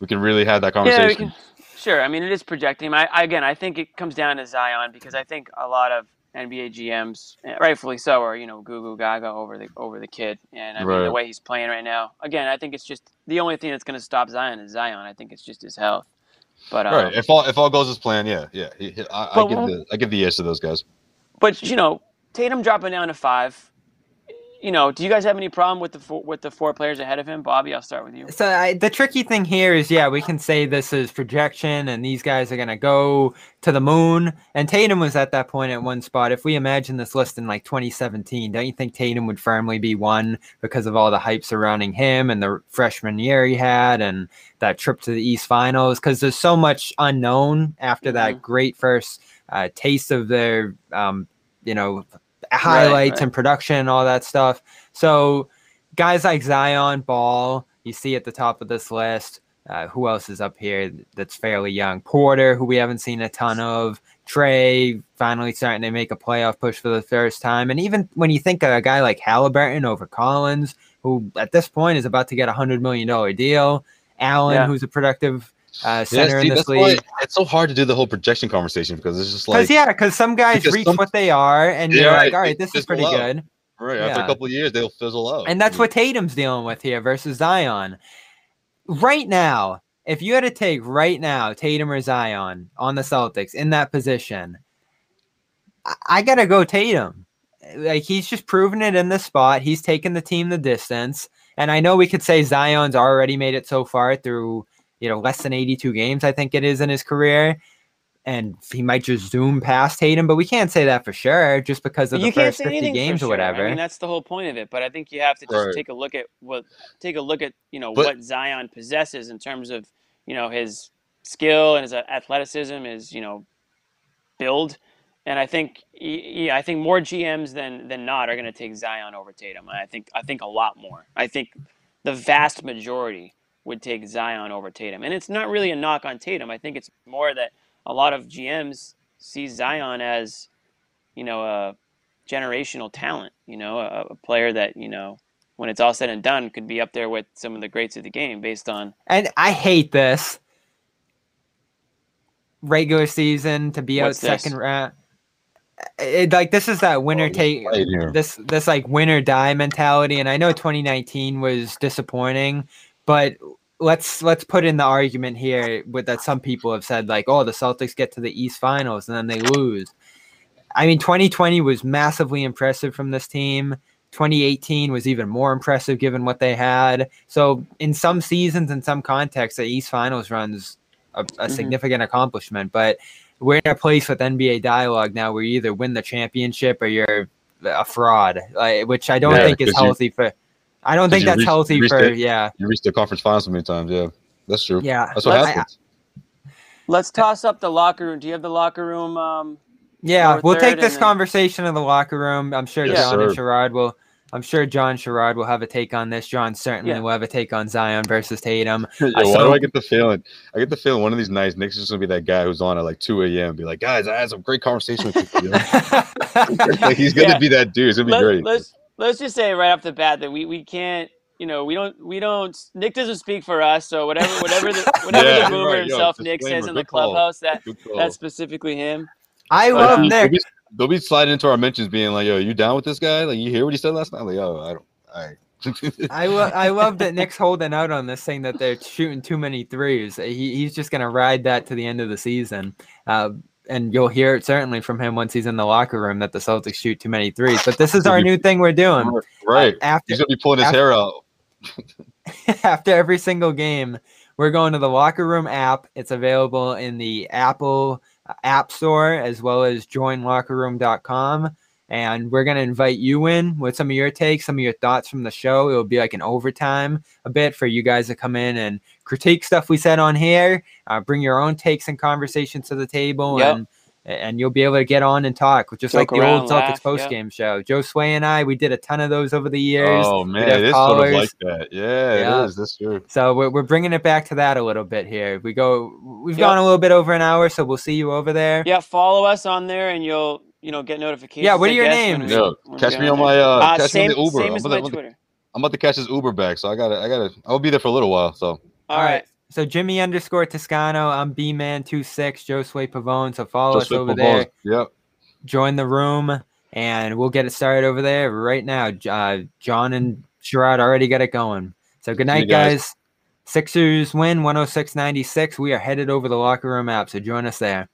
we can really have that conversation. Yeah, we can. Sure. I mean, it is projecting. I, I again, I think it comes down to Zion because I think a lot of NBA GMs, eh, rightfully so, are you know goo goo gaga over the over the kid, and I mean the way he's playing right now. Again, I think it's just the only thing that's going to stop Zion is Zion. I think it's just his health. But um, Right. If all if all goes as planned, yeah, yeah. I, I give the I give the edge to those guys. but you know, Tatum dropping down to five. You know, do you guys have any problem with the four, with the four players ahead of him? Bobby, I'll start with you. So I, the tricky thing here is, yeah, we can say this is projection, and these guys are gonna go to the moon. And Tatum was at that point at one spot. If we imagine this list in like 2017, don't you think Tatum would firmly be one because of all the hype surrounding him and the freshman year he had, and that trip to the East Finals? Because there's so much unknown after that great first uh, taste of their, um, you know, highlights right. and production and all that stuff. So guys like Zion, Ball, you see at the top of this list. Uh, who else is up here that's fairly young? Porter, who we haven't seen a ton of. Trae finally starting to make a playoff push for the first time. And even when you think of a guy like Halliburton over Collins, who at this point is about to get a $100 million deal, Allen, Yeah. who's a productive uh, Yeah, see, in this that's why league. it's so hard to do the whole projection conversation because it's just like Because yeah, because some guys reach some- what they are, and Yeah, you're like, all right, this is pretty out. good. right after a couple of years they'll fizzle out. And that's what Tatum's dealing with here versus Zion. Right now, if you had to take right now Tatum or Zion on the Celtics in that position, I, I gotta go Tatum. Like he's just proven it in the spot. He's taken the team the distance. And I know we could say Zion's already made it so far through, you know, less than 82 games, I think it is in his career. And he might just zoom past Tatum, but we can't say that for sure just because of you the first 50 anything for games or whatever. I mean, that's the whole point of it. But I think you have to just Right. take a look at what take a look at you know But- what Zion possesses in terms of you know his skill and his athleticism, his you know build. And I think yeah, I think more GMs than than not are going to take Zion over Tatum. I think I think a lot more. I think the vast majority would take Zion over Tatum. And it's not really a knock on Tatum. I think it's more that a lot of GMs see Zion as, you know, a generational talent, you know, a, a player that, you know, when it's all said and done could be up there with some of the greats of the game based on And I hate this regular season to be What's out this? second round. It, like this is that winner Oh, take this this like winner die mentality. And I know 2019 was disappointing, but let's let's put in the argument here with that some people have said like, oh, the Celtics get to the East Finals and then they lose. I mean, 2020 was massively impressive from this team. 2018 was even more impressive given what they had. So, in some seasons, in some contexts, the East Finals runs a, a Mhm. significant accomplishment. But we're in a place with NBA dialogue now where you either win the championship or you're a fraud, like, which I don't Yeah, think is 'cause you- healthy for. I don't think that's reached- healthy reached for. it. Yeah, You reached the conference finals so many times. Yeah, that's true. yeah. That's what I- happens. Let's toss up the locker room. Do you have the locker room um Yeah, we'll take and this then- conversation in the locker room. I'm sure Yes, John and. Sherrod will. I'm sure John Sherrod will have a take on this. John certainly Yeah. will have a take on Zion versus Tatum. Yo, I why saw- do I get the feeling? I get the feeling one of these nights Nick's just gonna be that guy who's on at like 2 a.m. and be like, guys, I had some great conversation with you. like he's gonna Yeah. be that dude. It's gonna be Let, great. let's let's just say right off the bat that we, we can't you know we don't we don't Nick doesn't speak for us so whatever whatever the whatever Yeah, the boomer right. Yo, himself Nick disclaimer, says in the good call. clubhouse that that's specifically him. I But, love Nick. be, they'll be sliding into our mentions, being like, "Yo, you down with this guy? Like, you hear what he said last night? Like, oh, I don't. All right. I lo- I love that Nick's holding out on this, saying that they're shooting too many threes. He, he's just gonna ride that to the end of the season, uh, and you'll hear it certainly from him once he's in the locker room that the Celtics shoot too many threes. But this is our new thing we're doing. right. After He's gonna be pulling his after- hair out. after every single game, we're going to the locker room app. It's available in the Apple uh, App Store as well as joinlockerroom.com. And we're going to invite you in with some of your takes, some of your thoughts from the show. It'll be like an overtime a bit for you guys to come in and critique stuff we said on here, uh, bring your own takes and conversations to the table, Yep. and and you'll be able to get on and talk, just like the around, old Celtics laugh, post yep. game show. Josue and I, we did a ton of those over the years. Oh man, have it is sort of like that. Yeah, Yeah. it is. That's true. So we're, we're bringing it back to that a little bit here. We go, we've Yep. gone a little bit over an hour, so we'll see you over there. Yeah, follow us on there and you'll you know get notifications. Yeah, what are your names? when we- Yo, when catch me on there. my uh, Uh, catch same, me on the Uber. same I'm as about, my to- Twitter. I'm about to catch this Uber back, so I gotta, I gotta, I'll be there for a little while. So All right. So Jimmy underscore Toscano, I'm B man two six, Josue Pavon. So follow just us over there. Yep. Join the room, and we'll get it started over there right now. Uh, John and Sherrod already got it going. So good night, guys. guys. Sixers win 106 96. We are headed over the locker room app, so join us there.